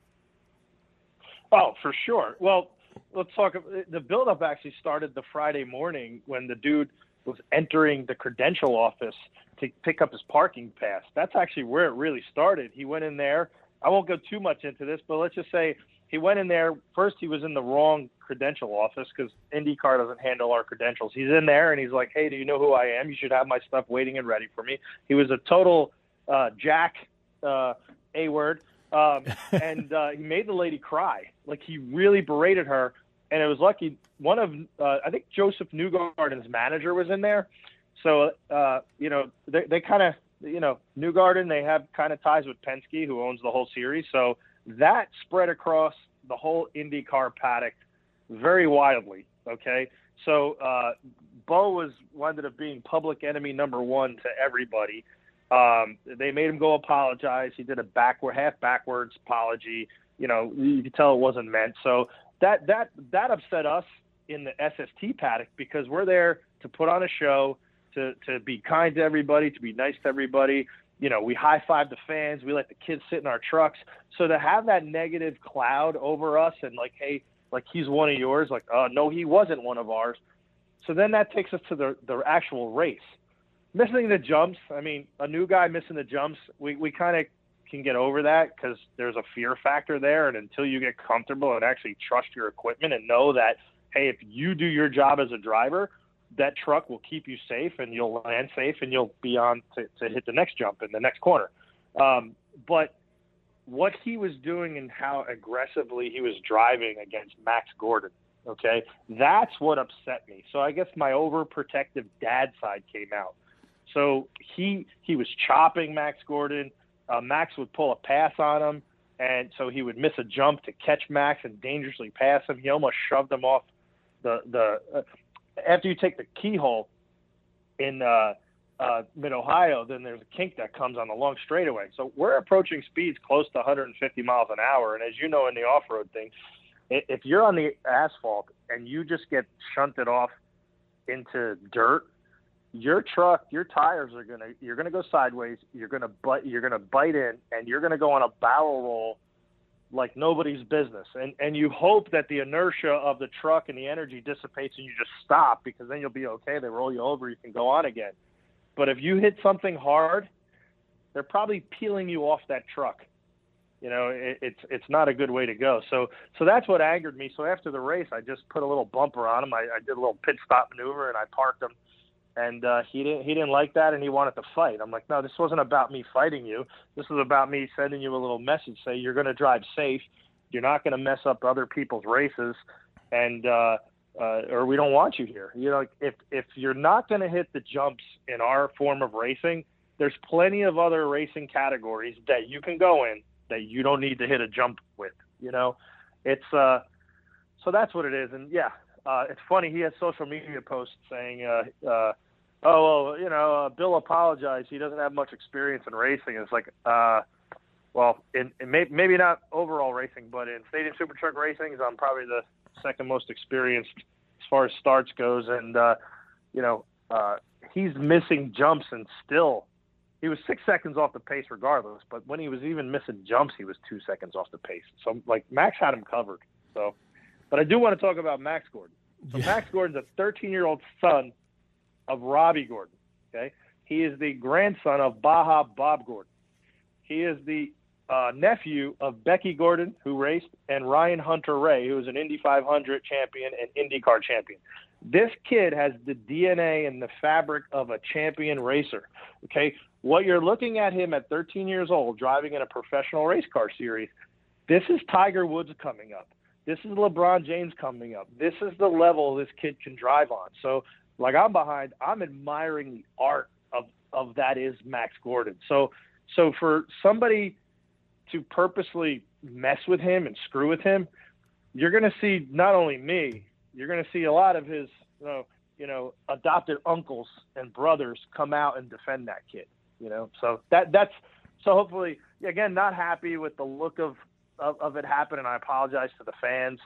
P: Oh, for sure. Well, let's talk. The buildup actually started the Friday morning when the dude – was entering the credential office to pick up his parking pass. That's actually where it really started. He went in there. I won't go too much into this, but let's just say he went in there. First, he was in the wrong credential office because IndyCar doesn't handle our credentials. He's in there and he's like, "Hey, do you know who I am? You should have my stuff waiting and ready for me." He was a total uh, jack, uh, a word, um, and uh, he made the lady cry. Like he really berated her and it was lucky. One of uh, I think Josef Newgarden's manager was in there, so uh, you know they, they kind of you know Newgarden they have kind of ties with Penske who owns the whole series, so that spread across the whole IndyCar paddock very wildly. Okay, so uh, Bo was ended up being public enemy number one to everybody. Um, they made him go apologize. He did a backward, half backwards apology. You know, you could tell it wasn't meant. So that that that upset us in the SST paddock because we're there to put on a show, to to be kind to everybody, to be nice to everybody. You know, we high five the fans, we let the kids sit in our trucks. So to have that negative cloud over us and like, hey, like he's one of yours, like, uh, no, he wasn't one of ours. So then that takes us to the the actual race. Missing the jumps, I mean, a new guy missing the jumps, we we kind of can get over that because there's a fear factor there. And until you get comfortable and actually trust your equipment and know that, hey, if you do your job as a driver, that truck will keep you safe and you'll land safe and you'll be on to, to hit the next jump in the next corner. Um, but what he was doing and how aggressively he was driving against Max Gordon, okay, that's what upset me. So I guess my overprotective dad side came out. So he he was chopping Max Gordon uh, Max would pull a pass on him, and so he would miss a jump to catch Max and dangerously pass him. He almost shoved him off the the. Uh, after you take the keyhole in uh, uh, Mid Ohio, then there's a kink that comes on the long straightaway. So we're approaching speeds close to 150 miles an hour, and as you know in the off-road thing, if you're on the asphalt and you just get shunted off into dirt your truck, your tires are gonna you're gonna go sideways. You're gonna bite you're gonna bite in, and you're gonna go on a barrel roll like nobody's business. And and you hope that the inertia of the truck and the energy dissipates, and you just stop because then you'll be okay. They roll you over, you can go on again. But if you hit something hard, they're probably peeling you off that truck. You know, it, it's it's not a good way to go. So so that's what angered me. So after the race, I just put a little bumper on them. I, I did a little pit stop maneuver and I parked them and uh, he didn't he didn't like that, and he wanted to fight. I'm like, no, this wasn't about me fighting you. This was about me sending you a little message, say you're going to drive safe, you're not going to mess up other people's races, and uh, uh, or we don't want you here. You know, if if you're not going to hit the jumps in our form of racing, there's plenty of other racing categories that you can go in that you don't need to hit a jump with. You know, it's uh, so that's what it is. And yeah, uh, it's funny. He has social media posts saying, uh, uh, "Oh, well, you know, uh, Bill apologized. He doesn't have much experience in racing." it's like, uh, well, in, in may, maybe not overall racing, but in stadium super truck racing, I'm probably the second most experienced as far as starts goes. And uh, you know, uh, he's missing jumps and still. He was six seconds off the pace regardless, but when he was even missing jumps, he was two seconds off the pace. So, like, Max had him covered. So, but I do want to talk about Max Gordon. So, yeah. Max Gordon's a 13 year old son of Robby Gordon. Okay. He is the grandson of Baja Bob Gordon. He is the uh, nephew of Beccy Gordon, who raced, and Ryan Hunter-Reay, who is an Indy 500 champion and IndyCar champion. This kid has the DNA and the fabric of a champion racer. Okay, what you're looking at him at 13 years old driving in a professional race car series. This is Tiger Woods coming up. This is LeBron James coming up. This is the level this kid can drive on. So, like I'm behind, I'm admiring the art of of that is Max Gordon. So, so for somebody to purposely mess with him and screw with him, you're going to see not only me, you're going to see a lot of his, you know, you know, adopted uncles and brothers come out and defend that kid. You know, so that that's so hopefully again not happy with the look of of, of it happening. I apologize to the fans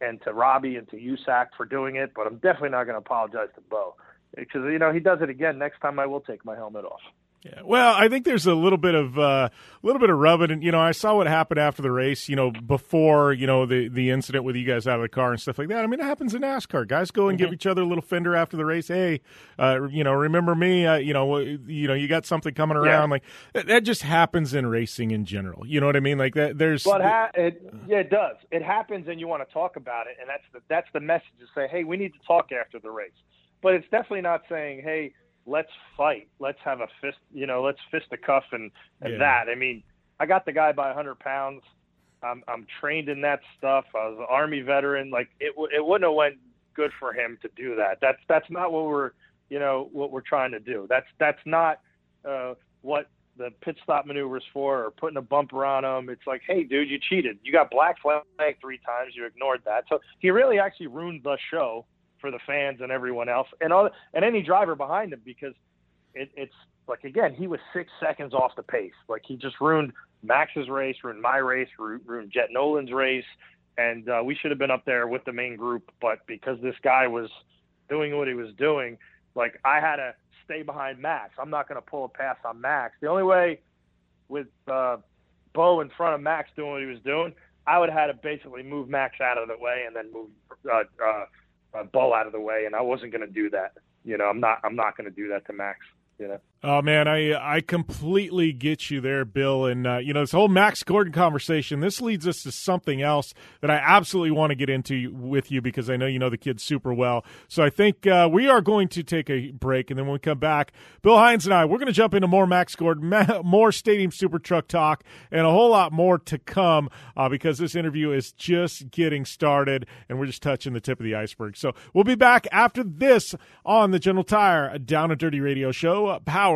P: and to Robby and to USAC for doing it, but I'm definitely not going to apologize to Bo because you know he does it again. Next time I will take my helmet off.
C: Yeah. Well, I think there's a little bit of a uh, little bit of rubbing, and you know, I saw what happened after the race. You know, before you know the the incident with you guys out of the car and stuff like that. I mean, it happens in NASCAR. Guys go and mm-hmm. give each other a little fender after the race. Hey, uh, you know, remember me? Uh, you know, you know, you got something coming around. Yeah. Like that just happens in racing in general. You know what I mean? Like that. There's.
P: But ha- it, yeah, it does. It happens, and you want to talk about it, and that's the that's the message to say, hey, we need to talk after the race. But it's definitely not saying, hey let's fight. Let's have a fist, you know, let's fist a cuff and, and yeah. that. I mean, I got the guy by 100 pounds. I'm, I'm trained in that stuff. I was an army veteran. Like it, it wouldn't have went good for him to do that. That's, that's not what we're, you know, what we're trying to do. That's, that's not uh, what the pit stop maneuvers for or putting a bumper on him. It's like, hey, dude, you cheated. You got black flag three times. You ignored that. So he really actually ruined the show for the fans and everyone else, and all and any driver behind him because it, it's like again he was six seconds off the pace. Like he just ruined Max's race, ruined my race, ruined Jet Nolan's race, and uh, we should have been up there with the main group. But because this guy was doing what he was doing, like I had to stay behind Max. I'm not going to pull a pass on Max. The only way with uh, Bo in front of Max doing what he was doing, I would have had to basically move Max out of the way and then move uh, uh, Bo out of the way, and I wasn't going to do that. You know, I'm not. I'm not going to do that to Max. You know.
C: Oh man, I I completely get you there, Bill. And uh, you know this whole Max Gordon conversation. This leads us to something else that I absolutely want to get into with you because I know you know the kid super well. So I think uh, we are going to take a break, and then when we come back, Bill Hynes and I we're going to jump into more Max Gordon, more Stadium Super Truck talk, and a whole lot more to come uh, because this interview is just getting started, and we're just touching the tip of the iceberg. So we'll be back after this on the General Tire Down and Dirty Radio Show, powered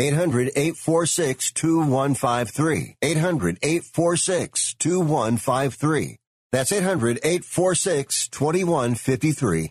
A: 800 846 2153. 800 846 2153. That's 800 846 2153.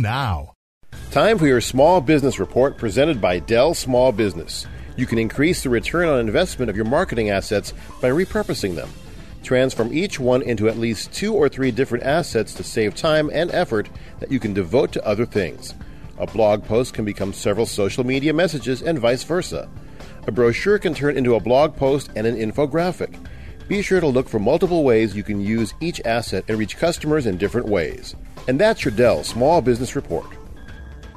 Q: now.
J: Time for your small business report presented by Dell Small Business. You can increase the return on investment of your marketing assets by repurposing them. Transform each one into at least two or three different assets to save time and effort that you can devote to other things. A blog post can become several social media messages and vice versa. A brochure can turn into a blog post and an infographic. Be sure to look for multiple ways you can use each asset and reach customers in different ways. And that's your Dell Small Business Report.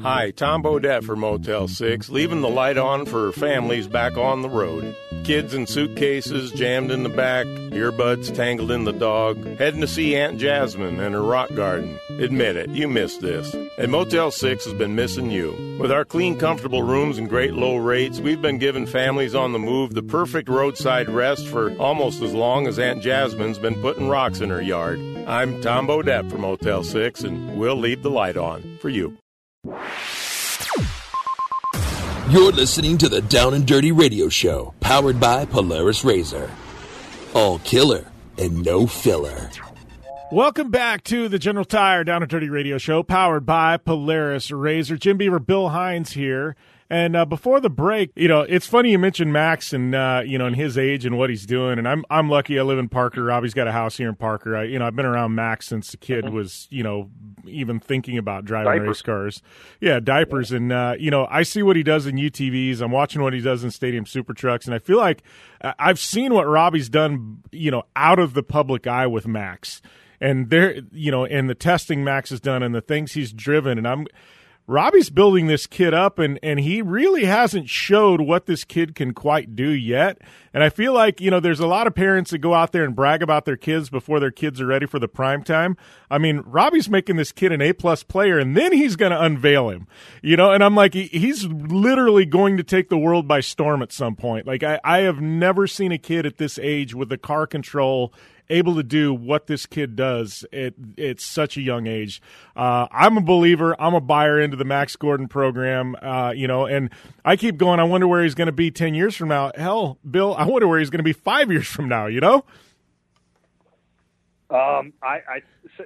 R: Hi, Tom Bodett for Motel 6, leaving the light on for families back on the road. Kids in suitcases jammed in the back, earbuds tangled in the dog, heading to see Aunt Jasmine and her rock garden. Admit it, you missed this. And Motel 6 has been missing you. With our clean, comfortable rooms and great low rates, we've been giving families on the move the perfect roadside rest for almost as long as Aunt Jasmine's been putting rocks in her yard. I'm Tom Bodett for Motel 6, and we'll leave the light on for you.
E: You're listening to the Down and Dirty Radio Show, powered by Polaris RZR. All killer and no filler.
C: Welcome back to the General Tire Down and Dirty Radio Show, powered by Polaris RZR. Jim Beaver, Bill Hynes here. And uh, before the break, you know, it's funny you mentioned Max and uh, you know, and his age and what he's doing. And I'm I'm lucky. I live in Parker. Robby's got a house here in Parker. I, you know, I've been around Max since the kid
P: Mm-hmm.
C: was, you know, even thinking about driving
P: Diapers.
C: race cars. Yeah, diapers. And uh, you know, I see what he does in UTVs. I'm watching what he does in stadium super trucks, and I feel like uh, I've seen what Robby's done. You know, out of the public eye with Max. And there, you know, and the testing Max has done, and the things he's driven, and I'm, Robby's building this kid up, and, and he really hasn't showed what this kid can quite do yet. And I feel like, you know, there's a lot of parents that go out there and brag about their kids before their kids are ready for the prime time. I mean, Robby's making this kid an A plus player, and then he's going to unveil him, you know, and I'm like, he- he's literally going to take the world by storm at some point. Like, I, I have never seen a kid at this age with the car control able to do what this kid does at at such a young age. Uh, I'm a believer. I'm a buyer into the Max Gordon program. Uh, you know, and I keep going. I wonder where he's going to be ten years from now. Hell, Bill, I wonder where he's going to be five years from now. You know?
P: Um, I, I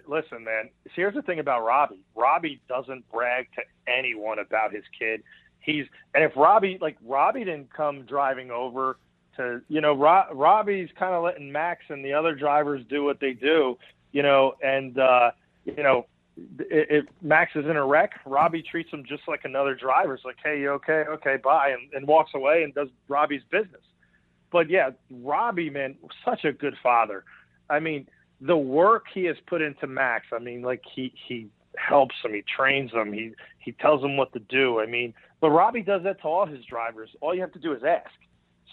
P: listen, man. See, Here's the thing about Robby. Robby doesn't brag to anyone about his kid. He's and if Robby like Robby didn't come driving over to you know Ro- Robby's kind of letting Max and the other drivers do what they do, you know, and uh, you know if if Max is in a wreck, Robby treats him just like another driver. It's like, hey, you okay? Okay, bye, and, and walks away and does Robby's business. But yeah, Robby, man, such a good father. I mean, the work he has put into Max. I mean, like he he helps him, he trains him, he he tells him what to do. I mean, but Robby does that to all his drivers. All you have to do is ask.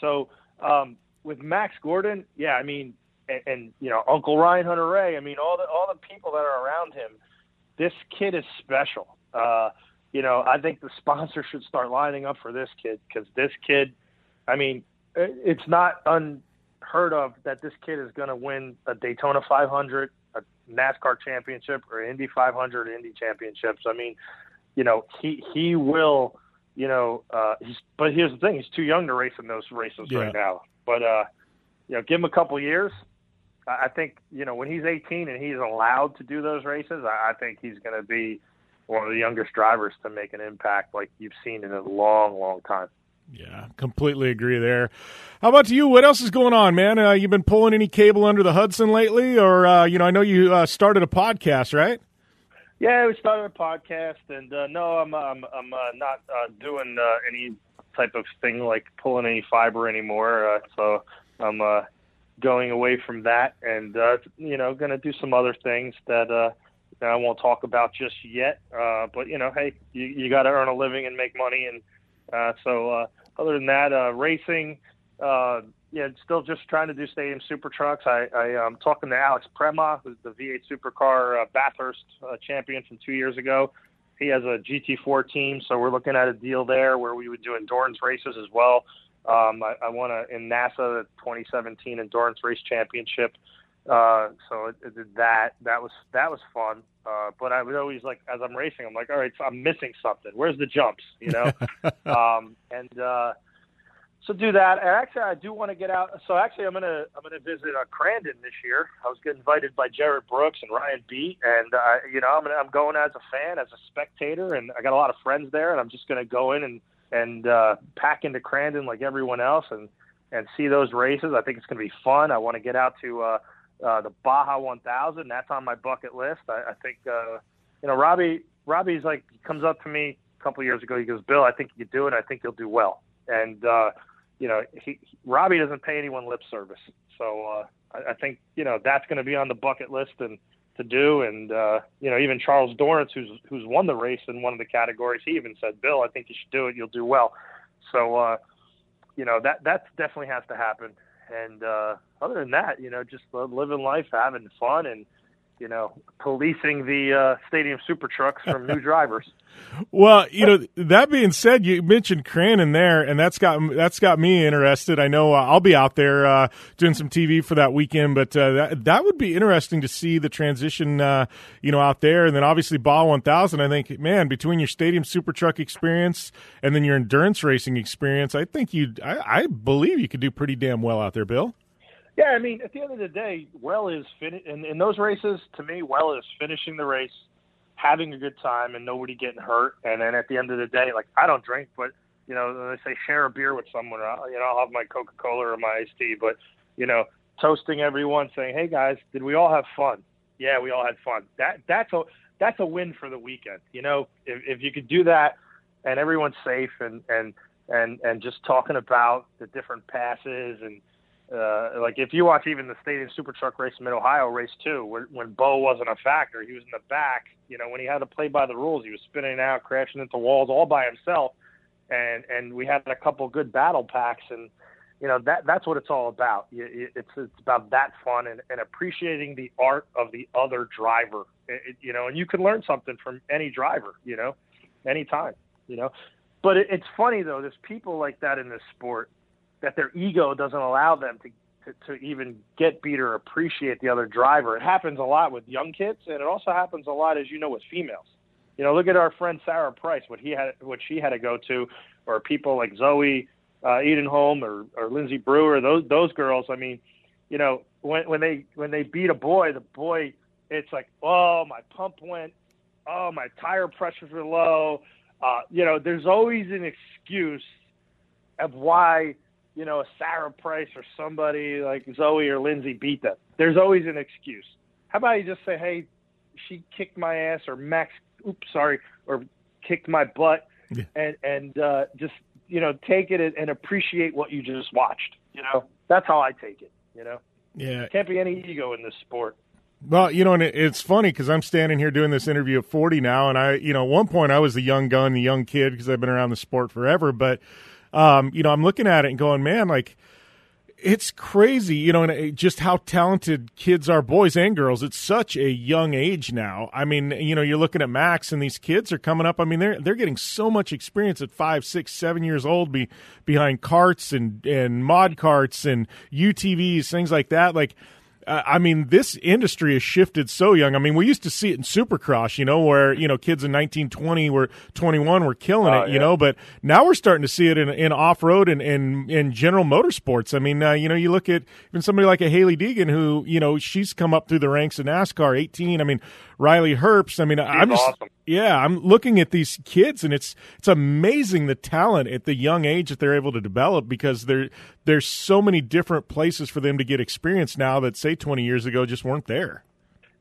P: So um, with Max Gordon, yeah, I mean, and, and you know Uncle Ryan Hunter-Reay. I mean, all the all the people that are around him. This kid is special. Uh, you know, I think the sponsor should start lining up for this kid because this kid. I mean, it's not unheard of that this kid is going to win a Daytona 500, a NASCAR championship, or Indy 500, or Indy championships. I mean, you know, he he will. You know, uh, he's but here's the thing: he's too young to race in those races
C: Yeah.
P: right now. But uh, you know, give him a couple years. I think you know when he's 18 and he's allowed to do those races, I I think he's going to be one of the youngest drivers to make an impact like you've seen in a long, long time.
C: Yeah, completely agree there. How about you? What else is going on, man? Uh, you been pulling any cable under the Hudson lately, or uh, you know, I know you uh, started a podcast, right?
P: Yeah, we started a podcast, and uh, no, I'm I'm I'm uh, not uh, doing uh, any type of thing like pulling any fiber anymore. Uh, so I'm uh, going away from that, and uh, you know, going to do some other things that uh, that I won't talk about just yet. Uh, but you know, hey, you, you got to earn a living and make money, and uh, so uh, other than that, uh, racing. Yeah, still just trying to do stadium super trucks. I, I am talking to Alex Premat, who's the V8 supercar uh, Bathurst uh, champion from two years ago. He has a GT4 team, so we're looking at a deal there where we would do endurance races as well. Um, I, I won a, in NASA the 2017 endurance race championship. Uh, so it, it did that. That was that was fun. Uh, but I would always like as I'm racing, I'm like, all right, so I'm missing something. Where's the jumps? You know. um, and uh, so do that. And actually, I do want to get out. So actually, I'm gonna I'm gonna visit uh, Crandon this year. I was invited by Jerett Brooks and Ryan Beat, and uh, you know I'm gonna, I'm going as a fan, as a spectator, and I got a lot of friends there, and I'm just gonna go in and and uh, pack into Crandon like everyone else, and and see those races. I think it's gonna be fun. I want to get out to uh, uh, the Baja 1000. That's on my bucket list. I, I think uh, you know Robby. Robby's like he comes up to me a couple years ago. He goes, Bill, I think you can do it. I think you'll do well. And uh, you know, he, Robby doesn't pay anyone lip service. So uh, I, I think you know that's going to be on the bucket list and to do. And uh, you know, even Charles Dorrance, who's who's won the race in one of the categories, he even said, "Bill, I think you should do it. You'll do well." So uh, you know that that definitely has to happen. And uh, other than that, you know, just living life, having fun, and you know, policing the uh, stadium super trucks from new drivers.
C: Well, you know, that being said, you mentioned Crandon there, and that's got that's got me interested. I know uh, I'll be out there uh, doing some TV for that weekend, but uh, that that would be interesting to see the transition, uh, you know, out there, and then obviously Baja 1000. I think, man, between your stadium super truck experience and then your endurance racing experience, I think you, I, I believe you could do pretty damn well out there, Bill.
P: Yeah, I mean, at the end of the day, well is fin- in, in those races. To me, well is finishing the race, having a good time, and nobody getting hurt. And then at the end of the day, like I don't drink, but you know, they say share a beer with someone. I'll, you know, I'll have my Coca Cola or my iced tea. But you know, toasting everyone, saying, "Hey guys, did we all have fun?" Yeah, we all had fun. That that's a that's a win for the weekend. You know, if if you could do that, and everyone's safe, and and and and just talking about the different passes and uh, like if you watch even the Stadium Super Truck race in Mid Ohio race two, when, when Bo wasn't a factor, he was in the back. You know, when he had to play by the rules, he was spinning out, crashing into walls all by himself. And and we had a couple good battle packs, and you know that that's what it's all about. It's it's about that fun and, and appreciating the art of the other driver. It, you know, and you can learn something from any driver. You know, anytime. You know, but it, it's funny though. There's people like that in this sport that their ego doesn't allow them to, to, to even get beat or appreciate the other driver. It happens a lot with young kids, and it also happens a lot, as you know, with females. You know, look at our friend Sara Price, what he had, what she had to go to, or people like Zoe uh, Edenholm or, or Lindsay Brewer. Those those girls. I mean, you know, when when they when they beat a boy, the boy, it's like, oh, my pump went, oh, my tire pressures were low. Uh, you know, there's always an excuse of why you know, a Sara Price or somebody like Zoe or Lindsay beat them. There's always an excuse. How about you just say, hey, she kicked my ass or Max, oops, sorry, or kicked my butt, yeah. and and uh, just you know take it and appreciate what you just watched. You know, that's how I take it. You know,
C: yeah,
P: can't be any ego in this sport.
C: Well, you know, and it's funny because I'm standing here doing this interview at 40 now, and I, you know, at one point I was the young gun, the young kid because I've been around the sport forever, but um, you know, I'm looking at it and going, man, like it's crazy, you know, and just how talented kids are, boys and girls. It's such a young age now. I mean, you know, you're looking at Max, and these kids are coming up. I mean, they're they're getting so much experience at five, six, seven years old, be behind carts and and mod carts and UTVs, things like that. Like uh, I mean, this industry has shifted so young. I mean, we used to see it in Supercross, you know, where you know kids in 1920 were 21 were killing it, you yeah. know. But now we're starting to see it in, in off road and in, in general motorsports. I mean, uh, you know, you look at even somebody like a Hailie Deegan, who you know she's come up through the ranks of NASCAR, 18. I mean, Riley Herbst. I mean,
P: she's
C: I'm just.
P: Awesome.
C: Yeah, I'm looking at these kids, and it's it's amazing the talent at the young age that they're able to develop because there there's so many different places for them to get experience now that say 20 years ago just weren't there.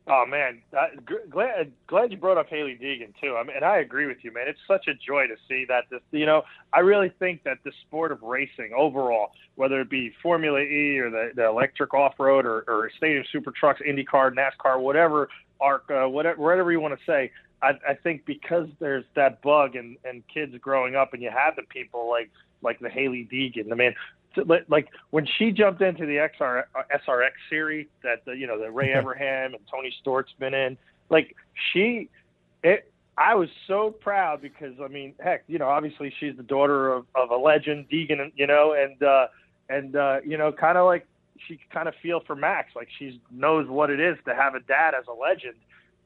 P: Oh man, I, glad glad you brought up Hailie Deegan too. I mean, and I agree with you, man. It's such a joy to see that this. You know, I really think that the sport of racing overall, whether it be Formula E or the, the electric off road or, or stadium of super trucks, IndyCar, NASCAR, whatever, ARC, uh, whatever, whatever you want to say. I, I think because there's that bug and and kids growing up, and you have the people like like the Hailie Deegan, the man like when she jumped into the XR, uh, SRX series that the, you know the Ray Evernham and Tony Stewart's been in, like she, it, I was so proud because I mean, heck, you know, obviously she's the daughter of, of a legend, Deegan, you know, and uh, and uh, you know, kind of like she kind of feel for Max, like she knows what it is to have a dad as a legend.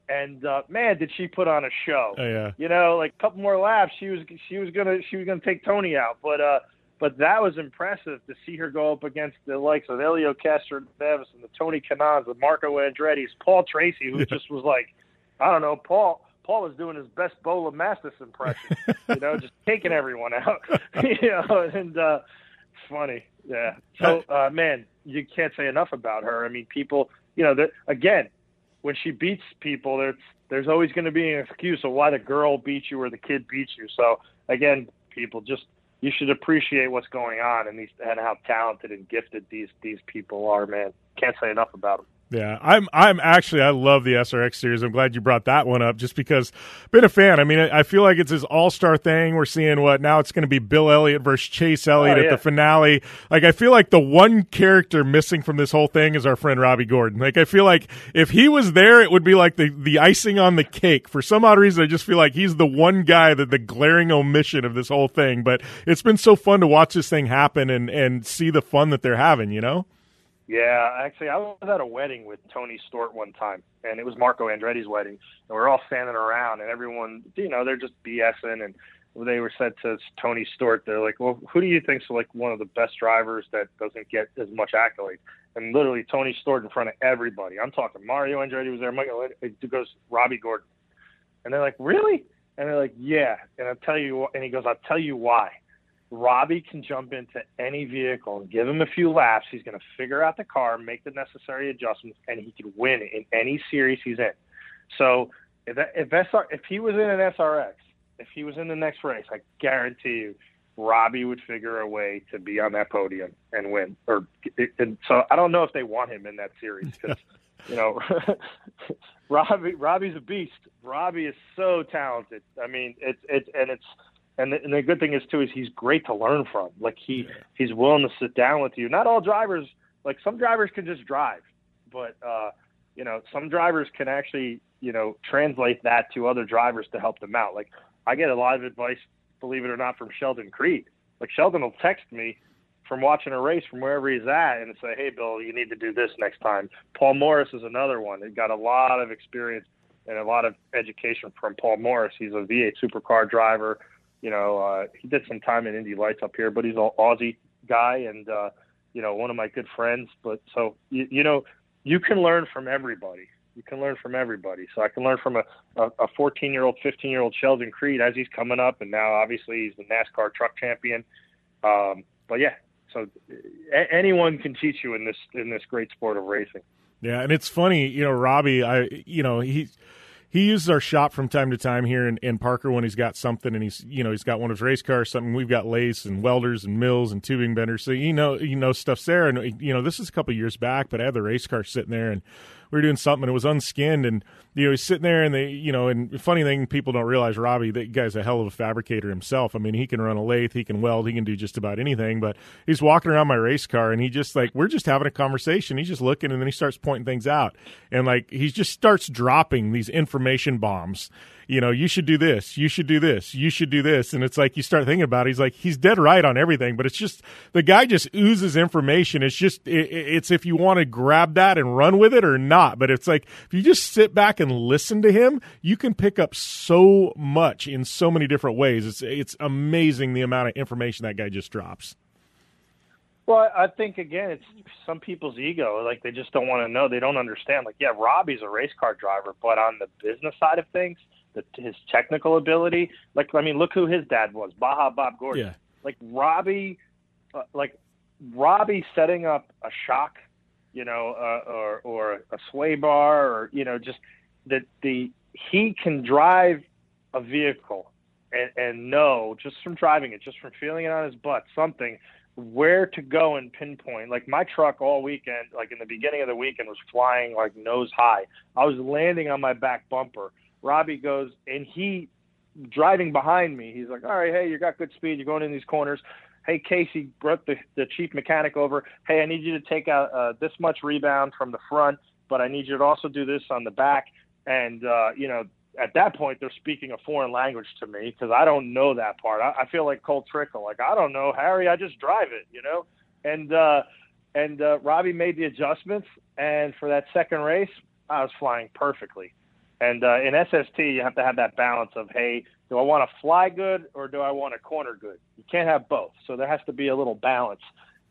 P: And uh, man, did she put on a show!
C: Oh, yeah.
P: You know, like a couple more laps, she was she was gonna she was gonna take Tony out, but uh, but that was impressive to see her go up against the likes of Helio Castroneves and the Tony Kanaans, the Marco Andretti's, Paul Tracy, who yeah. just was like, I don't know, Paul. Paul was doing his best Bo LeMastus impression, you know, just taking everyone out, you know, and uh, funny, yeah. So, uh, man, you can't say enough about her. I mean, people, you know, that again, when she beats people, there's there's always going to be an excuse of why the girl beat you or the kid beats you. So, again, people just you should appreciate what's going on and these and how talented and gifted these these people are, man. Can't say enough about them.
C: Yeah, I'm. I'm actually. I love the SRX series. I'm glad you brought that one up, just because. Been a fan. I mean, I feel like it's this all star thing. We're seeing what now. It's going to be Bill Elliott versus Chase Elliott
P: oh,
C: yeah. at the finale. Like, I feel like the one character missing from this whole thing is our friend Robby Gordon. Like, I feel like if he was there, it would be like the the icing on the cake. For some odd reason, I just feel like he's the one guy that the glaring omission of this whole thing. But it's been so fun to watch this thing happen and and see the fun that they're having. You know.
P: Yeah, actually, I was at a wedding with Tony Stewart one time, and it was Marco Andretti's wedding, and we are all standing around, and everyone, you know, they're just BSing, and they were said to Tony Stewart, they're like, "Well, who do you think's like one of the best drivers that doesn't get as much accolade?" And literally, Tony Stewart in front of everybody. I'm talking Mario Andretti was there, Michael it goes Robby Gordon, and they're like, "Really?" And they're like, "Yeah." And I'll tell you, and he goes, "I'll tell you why." Robby can jump into any vehicle and give him a few laps. He's going to figure out the car, make the necessary adjustments, and he can win in any series he's in. So if that, if SR, if he was in an SRX, if he was in the next race, I guarantee you, Robby would figure a way to be on that podium and win. Or and so I don't know if they want him in that series because you know Robby Robby's a beast. Robby is so talented. I mean, it's it's and it's and the, and the good thing is too is he's great to learn from. Like he yeah. he's willing to sit down with you. Not all drivers like some drivers can just drive, but uh, you know some drivers can actually you know translate that to other drivers to help them out. Like I get a lot of advice, believe it or not, from Sheldon Creed. Like Sheldon will text me from watching a race from wherever he's at and say, "Hey, Bill, you need to do this next time." Paul Morris is another one. He got a lot of experience and a lot of education from Paul Morris. He's a V8 supercar driver you know, uh, he did some time in Indy Lights up here, but he's an Aussie guy and, uh, you know, one of my good friends. But so, you, you know, you can learn from everybody. You can learn from everybody. So I can learn from a, a 14 year old, 15 year old Sheldon Creed as he's coming up. And now obviously he's the NASCAR truck champion. Um, but yeah, so a- anyone can teach you in this, in this great sport of racing.
C: Yeah. And it's funny, you know, Robby. I, you know, he's, he uses our shop from time to time here in, in, Parker when he's got something and he's you know he's got one of his race cars something we've got lathes and welders and mills and tubing benders. So you know you know stuff's there and you know this is a couple years back but I had the race car sitting there and we were doing something and it was unskinned and you know he's sitting there and they you know and funny thing people don't realize Robby that guy's a hell of a fabricator himself. I mean he can run a lathe he can weld he can do just about anything but he's walking around my race car and he just like we're just having a conversation. He's just looking and then he starts pointing things out. And like he just starts dropping these information bombs you know, you should do this, you should do this, you should do this. And it's like you start thinking about it. He's like, he's dead right on everything, but it's just the guy just oozes information. It's just, it, it's if you want to grab that and run with it or not. But it's like, if you just sit back and listen to him, you can pick up so much in so many different ways. It's, it's amazing the amount of information that guy just drops.
P: Well, I think again, it's some people's ego. Like they just don't want to know. They don't understand. Like, yeah, Robby's a race car driver, but on the business side of things, the, his technical ability. Like I mean, look who his dad was, Baja Bob Gordon.
C: Yeah.
P: Like Robby, uh, like Robby setting up a shock, you know, uh, or or a sway bar, or you know, just that the he can drive a vehicle and, and know just from driving it, just from feeling it on his butt, something where to go and pinpoint. Like my truck all weekend, like in the beginning of the weekend, was flying like nose high. I was landing on my back bumper. Robby goes and he driving behind me. He's like, "All right, hey, you got good speed. You're going in these corners." Hey, Casey brought the, the chief mechanic over. Hey, I need you to take out uh, this much rebound from the front, but I need you to also do this on the back. And uh, you know, at that point, they're speaking a foreign language to me because I don't know that part. I, I feel like Cole Trickle, like I don't know Harry, I just drive it, you know. And uh, and uh, Robby made the adjustments, and for that second race, I was flying perfectly. And uh, in SST, you have to have that balance of hey, do I want to fly good or do I want to corner good? You can't have both, so there has to be a little balance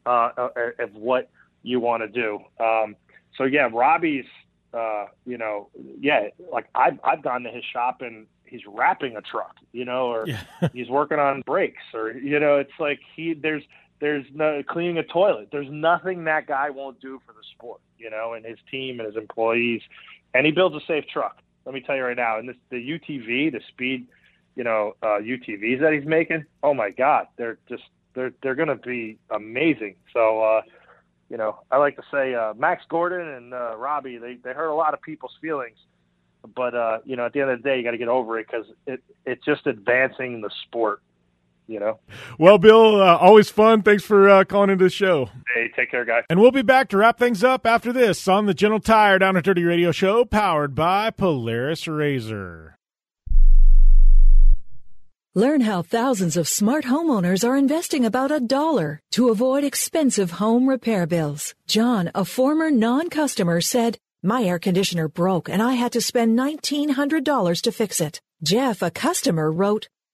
P: uh, of what you want to do. Um, so yeah, Robby's uh, you know, yeah, like I've I've gone to his shop and he's wrapping a truck, you know, or
C: Yeah.
P: he's working on brakes, or you know, it's like he there's there's no cleaning a toilet. There's nothing that guy won't do for the sport, you know, and his team and his employees, and he builds a safe truck. Let me tell you right now, and this the UTV, the speed, you know, uh, UTVs that he's making. Oh my God, they're just they're they're going to be amazing. So. uh you know, I like to say uh, Max Gordon and uh, Robby, they, they hurt a lot of people's feelings. But, uh, you know, at the end of the day, you got to get over it because it, it's just advancing the sport, you know.
C: Well, Bill, uh, always fun. Thanks for uh, calling into the show.
P: Hey, take care, guys.
C: And we'll be back to wrap things up after this on the General Tire Down and Dirty Radio Show, powered by Polaris RZR.
S: Learn how thousands of smart homeowners are investing about a dollar to avoid expensive home repair bills. John, a former non-customer, said, My air conditioner broke and I had to spend $1,900 to fix it. Jeff, a customer, wrote,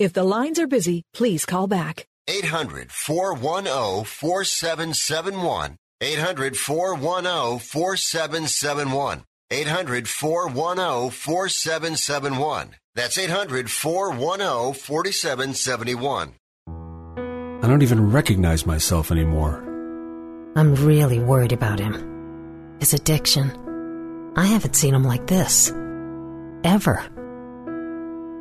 S: If the lines are busy, please call back.
A: 800 410 4771. 800 410 4771. 800 410 4771. That's 800 410 4771.
H: I don't even recognize myself anymore.
I: I'm really worried about him. His addiction. I haven't seen him like this. Ever.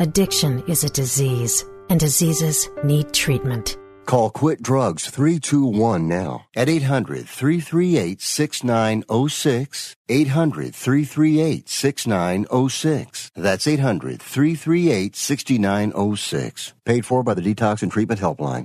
I: Addiction is a disease, and diseases need treatment.
A: Call Quit Drugs 321 now at 800 338 6906. 800 338 6906. That's 800 338 6906. Paid for by the Detox and Treatment Helpline.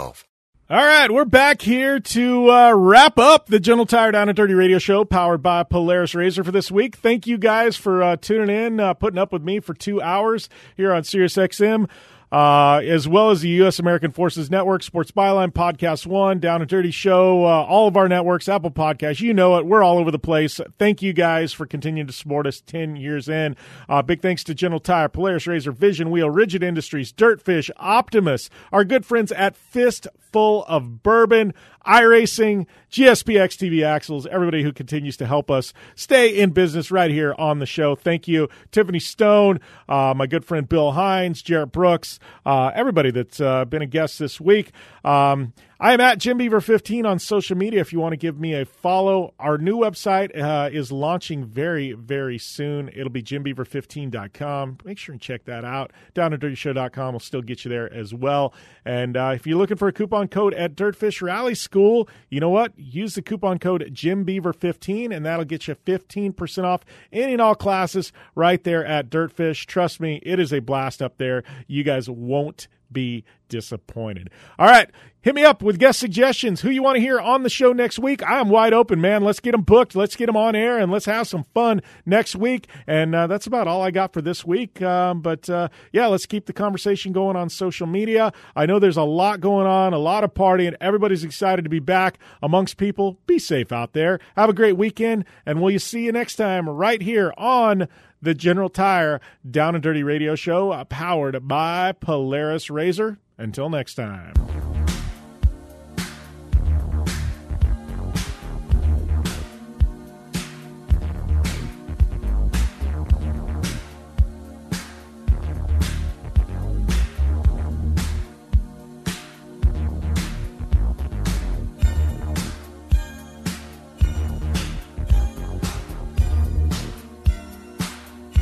C: All right, we're back here to uh, wrap up the General Tire Down and Dirty Radio Show, powered by Polaris RZR for this week. Thank you guys for uh, tuning in, uh, putting up with me for two hours here on SiriusXM uh, as well as the U.S. American Forces Network, Sports Byline, Podcast One, Down and Dirty Show, uh, all of our networks, Apple Podcasts. You know it. We're all over the place. Thank you guys for continuing to support us 10 years in. Uh, big thanks to General Tire, Polaris RZR, Vision Wheel, Rigid Industries, Dirtfish, Optimus, our good friends at Fistful of Bourbon iRacing, GSPX TV Axles, everybody who continues to help us stay in business right here on the show. Thank you, Tiffany Stone, uh, my good friend Bill Hynes, Jerett Brooks, uh, everybody that's uh, been a guest this week. Um, I am at Jim Beaver 15 on social media. If you want to give me a follow, our new website uh, is launching very, very soon. It'll be jimbeaver15.com. Make sure and check that out. Down at dirtyshow.com will still get you there as well. And uh, if you're looking for a coupon code at Dirtfish Rally School, you know what? Use the coupon code JimBeaver15, and that'll get you 15% off any and all classes right there at Dirtfish. Trust me, it is a blast up there. You guys won't be disappointed. All right, hit me up with guest suggestions. Who you want to hear on the show next week? I am wide open, man. Let's get them booked. Let's get them on air, and let's have some fun next week. And uh, that's about all I got for this week. Um, but uh, yeah, let's keep the conversation going on social media. I know there's a lot going on, a lot of partying. Everybody's excited to be back amongst people. Be safe out there. Have a great weekend, and we'll see you next time right here on the General Tire Down and Dirty Radio Show, uh, powered by Polaris RZR. Until next time.